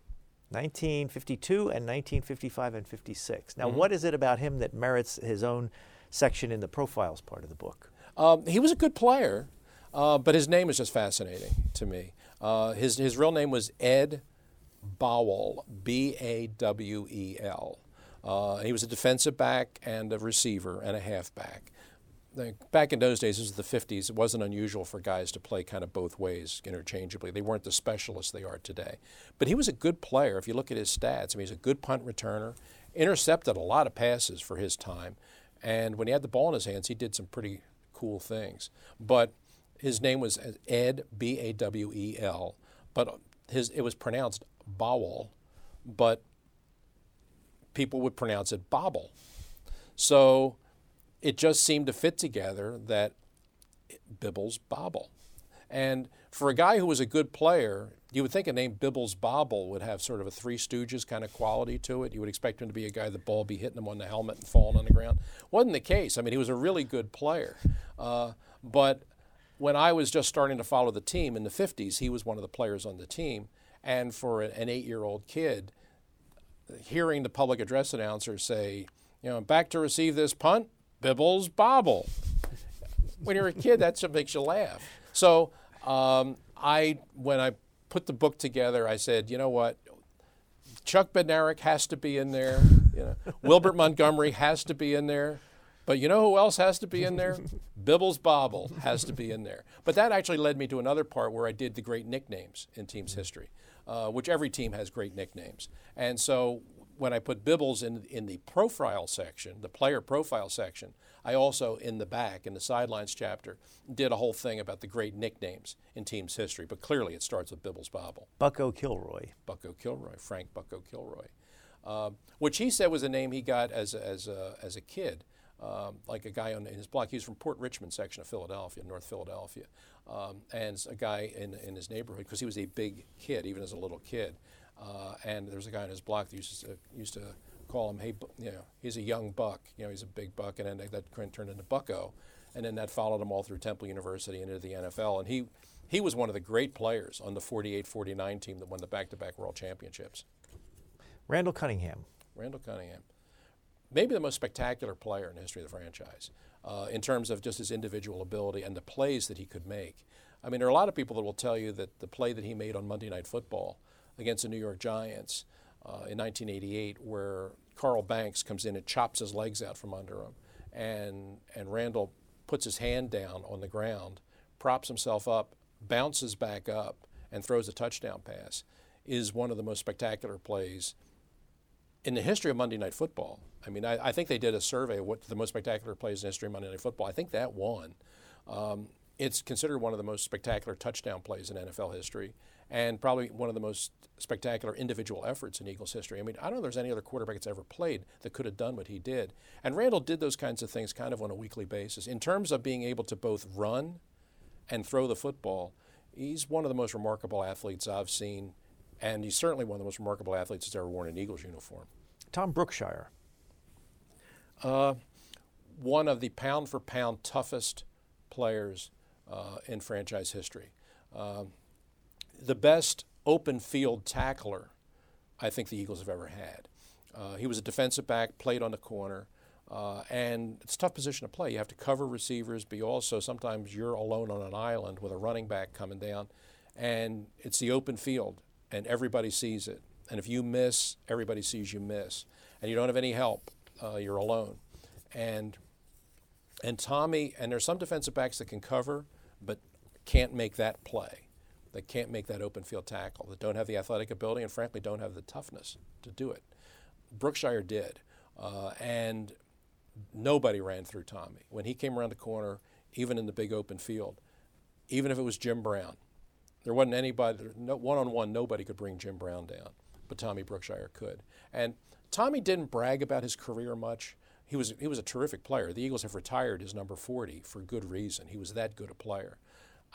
1952 and 1955 and 56. Now, mm-hmm. what is it about him that merits his own section in the profiles part of the book? Um, he was a good player, uh, but his name is just fascinating to me. Uh, his, his real name was Ed Bawel, B A W E L. Uh, he was a defensive back and a receiver and a halfback back in those days, this was the 50s, it wasn't unusual for guys to play kind of both ways interchangeably. They weren't the specialists they are today. But he was a good player if you look at his stats. I mean, he's a good punt returner, intercepted a lot of passes for his time. And when he had the ball in his hands, he did some pretty cool things. But his name was Ed, B A W E L, but his, it was pronounced Bowell, but people would pronounce it Bobble. So it just seemed to fit together that Bibbles Bobble. And for a guy who was a good player, you would think a name Bibbles Bobble would have sort of a Three Stooges kind of quality to it. You would expect him to be a guy the ball be hitting him on the helmet and falling on the ground. Wasn't the case. I mean, he was a really good player. Uh, but when I was just starting to follow the team in the 50s, he was one of the players on the team. And for an eight year old kid, hearing the public address announcer say, you know, back to receive this punt, Bibbles Bobble. when you're a kid, that's what makes you laugh. So um, I, when I put the book together, I said, you know what, Chuck Bednarik has to be in there. You know, Wilbert Montgomery has to be in there. But you know who else has to be in there? Bibbles Bobble has to be in there. But that actually led me to another part where I did the great nicknames in team's history, uh, which every team has great nicknames. And so when I put Bibbles in, in the profile section, the player profile section, I also, in the back, in the sidelines chapter, did a whole thing about the great nicknames in team's history. But clearly it starts with Bibbles Bobble. Bucko Kilroy. Bucko Kilroy, Frank Bucko Kilroy. Uh, which he said was a name he got as a, as a, as a kid. Um, like a guy on in his block. He was from Port Richmond section of Philadelphia, North Philadelphia, um, and a guy in, in his neighborhood because he was a big kid, even as a little kid. Uh, and there's a guy in his block that used to, used to call him, hey, you know, he's a young buck. You know, he's a big buck, and then that turned into Bucko, and then that followed him all through Temple University and into the NFL. And he he was one of the great players on the 48-49 team that won the back-to-back world championships. Randall Cunningham. Randall Cunningham, maybe the most spectacular player in the history of the franchise, uh, in terms of just his individual ability and the plays that he could make. I mean, there are a lot of people that will tell you that the play that he made on Monday Night Football against the New York Giants uh, in 1988, where Carl Banks comes in and chops his legs out from under him, and and Randall puts his hand down on the ground, props himself up, bounces back up, and throws a touchdown pass, is one of the most spectacular plays in the history of Monday Night Football. I mean, I, I think they did a survey of what the most spectacular plays in the history of Monday Night Football. I think that won. Um, it's considered one of the most spectacular touchdown plays in NFL history, and probably one of the most spectacular individual efforts in Eagles history. I mean, I don't know if there's any other quarterback that's ever played that could have done what he did. And Randall did those kinds of things kind of on a weekly basis. In terms of being able to both run and throw the football, he's one of the most remarkable athletes I've seen, and he's certainly one of the most remarkable athletes that's ever worn an Eagles uniform. Tom Brookshier. Uh, one of the pound for pound toughest players uh, in franchise history. Um, the best open field tackler I think the Eagles have ever had. Uh, he was a defensive back, played on the corner, uh, and it's a tough position to play. You have to cover receivers, but also sometimes you're alone on an island with a running back coming down, and it's the open field, and everybody sees it. And if you miss, everybody sees you miss, and you don't have any help. Uh, you're alone, and and Tommy, and there's some defensive backs that can cover, but can't make that play. They can't make that open field tackle, that don't have the athletic ability, and frankly, don't have the toughness to do it. Brookshier did. Uh, and nobody ran through Tommy. When he came around the corner, even in the big open field, even if it was Jim Brown, there wasn't anybody, one-on-one, nobody could bring Jim Brown down, but Tommy Brookshier could. And Tommy didn't brag about his career much. He was, he was a terrific player. The Eagles have retired his number 40 for good reason. He was that good a player.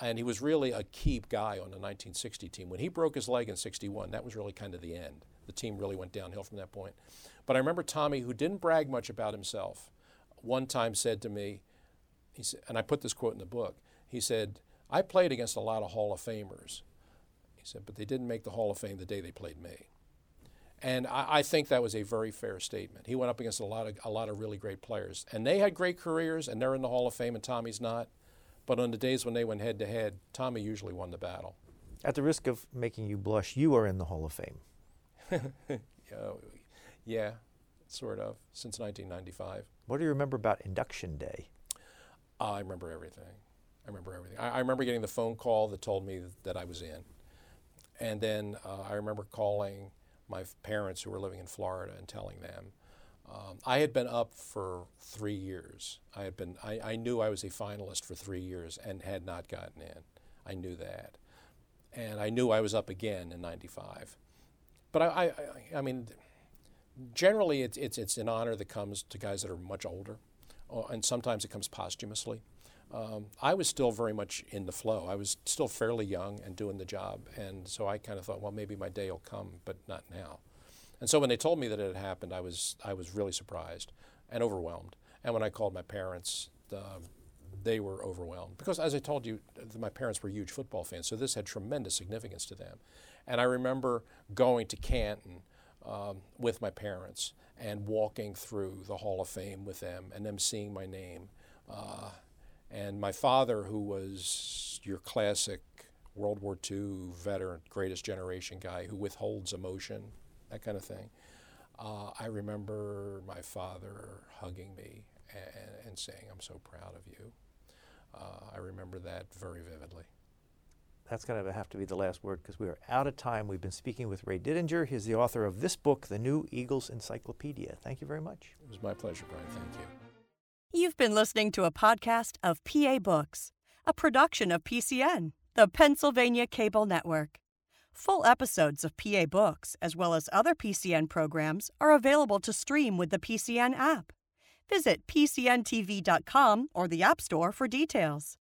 And he was really a key guy on the 1960 team. When he broke his leg in 61, that was really kind of the end. The team really went downhill from that point. But I remember Tommy, who didn't brag much about himself, one time said to me, he said, and I put this quote in the book, he said, I played against a lot of Hall of Famers. He said, but they didn't make the Hall of Fame the day they played me. And I, I, think that was a very fair statement. He went up against a lot of a lot of really great players, and they had great careers, and they're in the Hall of Fame, and Tommy's not. But on the days when they went head to head, Tommy usually won the battle. At the risk of making you blush, you are in the Hall of Fame. yeah, sort of, since 1995. What do you remember about induction day? I remember everything. I remember everything. I, I, remember getting the phone call that told me that I was in. And then uh, I remember calling my parents who were living in Florida and telling them. Um, I had been up for three years. I had been. I, I, knew I was a finalist for three years and had not gotten in. I knew that, and I knew I was up again in '95. But I, I, I mean, generally it's, it's, it's an honor that comes to guys that are much older, uh, and sometimes it comes posthumously. Um, I was still very much in the flow. I was still fairly young and doing the job, and so I kind of thought, well, maybe my day will come, but not now. And so when they told me that it had happened, I was I was really surprised and overwhelmed. And when I called my parents, they were overwhelmed because, as I told you, my parents were huge football fans, so this had tremendous significance to them. And I remember going to Canton um, with my parents and walking through the Hall of Fame with them and them seeing my name. Uh, and my father, who was your classic World War II veteran, greatest generation guy who withholds emotion, that kind of thing. Uh, I remember my father hugging me and, and, saying, I'm so proud of you. Uh, I remember that very vividly that's going to have to be the last word because we are out of time. We've been speaking with Ray Didinger. He's the author of this book, The New Eagles Encyclopedia. Thank you very much. It was my pleasure, Brian. Thank you. You've been listening to a podcast of PA Books, a production of PCN, the Pennsylvania Cable Network. Full episodes of PA Books, as well as other PCN programs, are available to stream with the PCN app. Visit PCNTV.com or the App Store for details.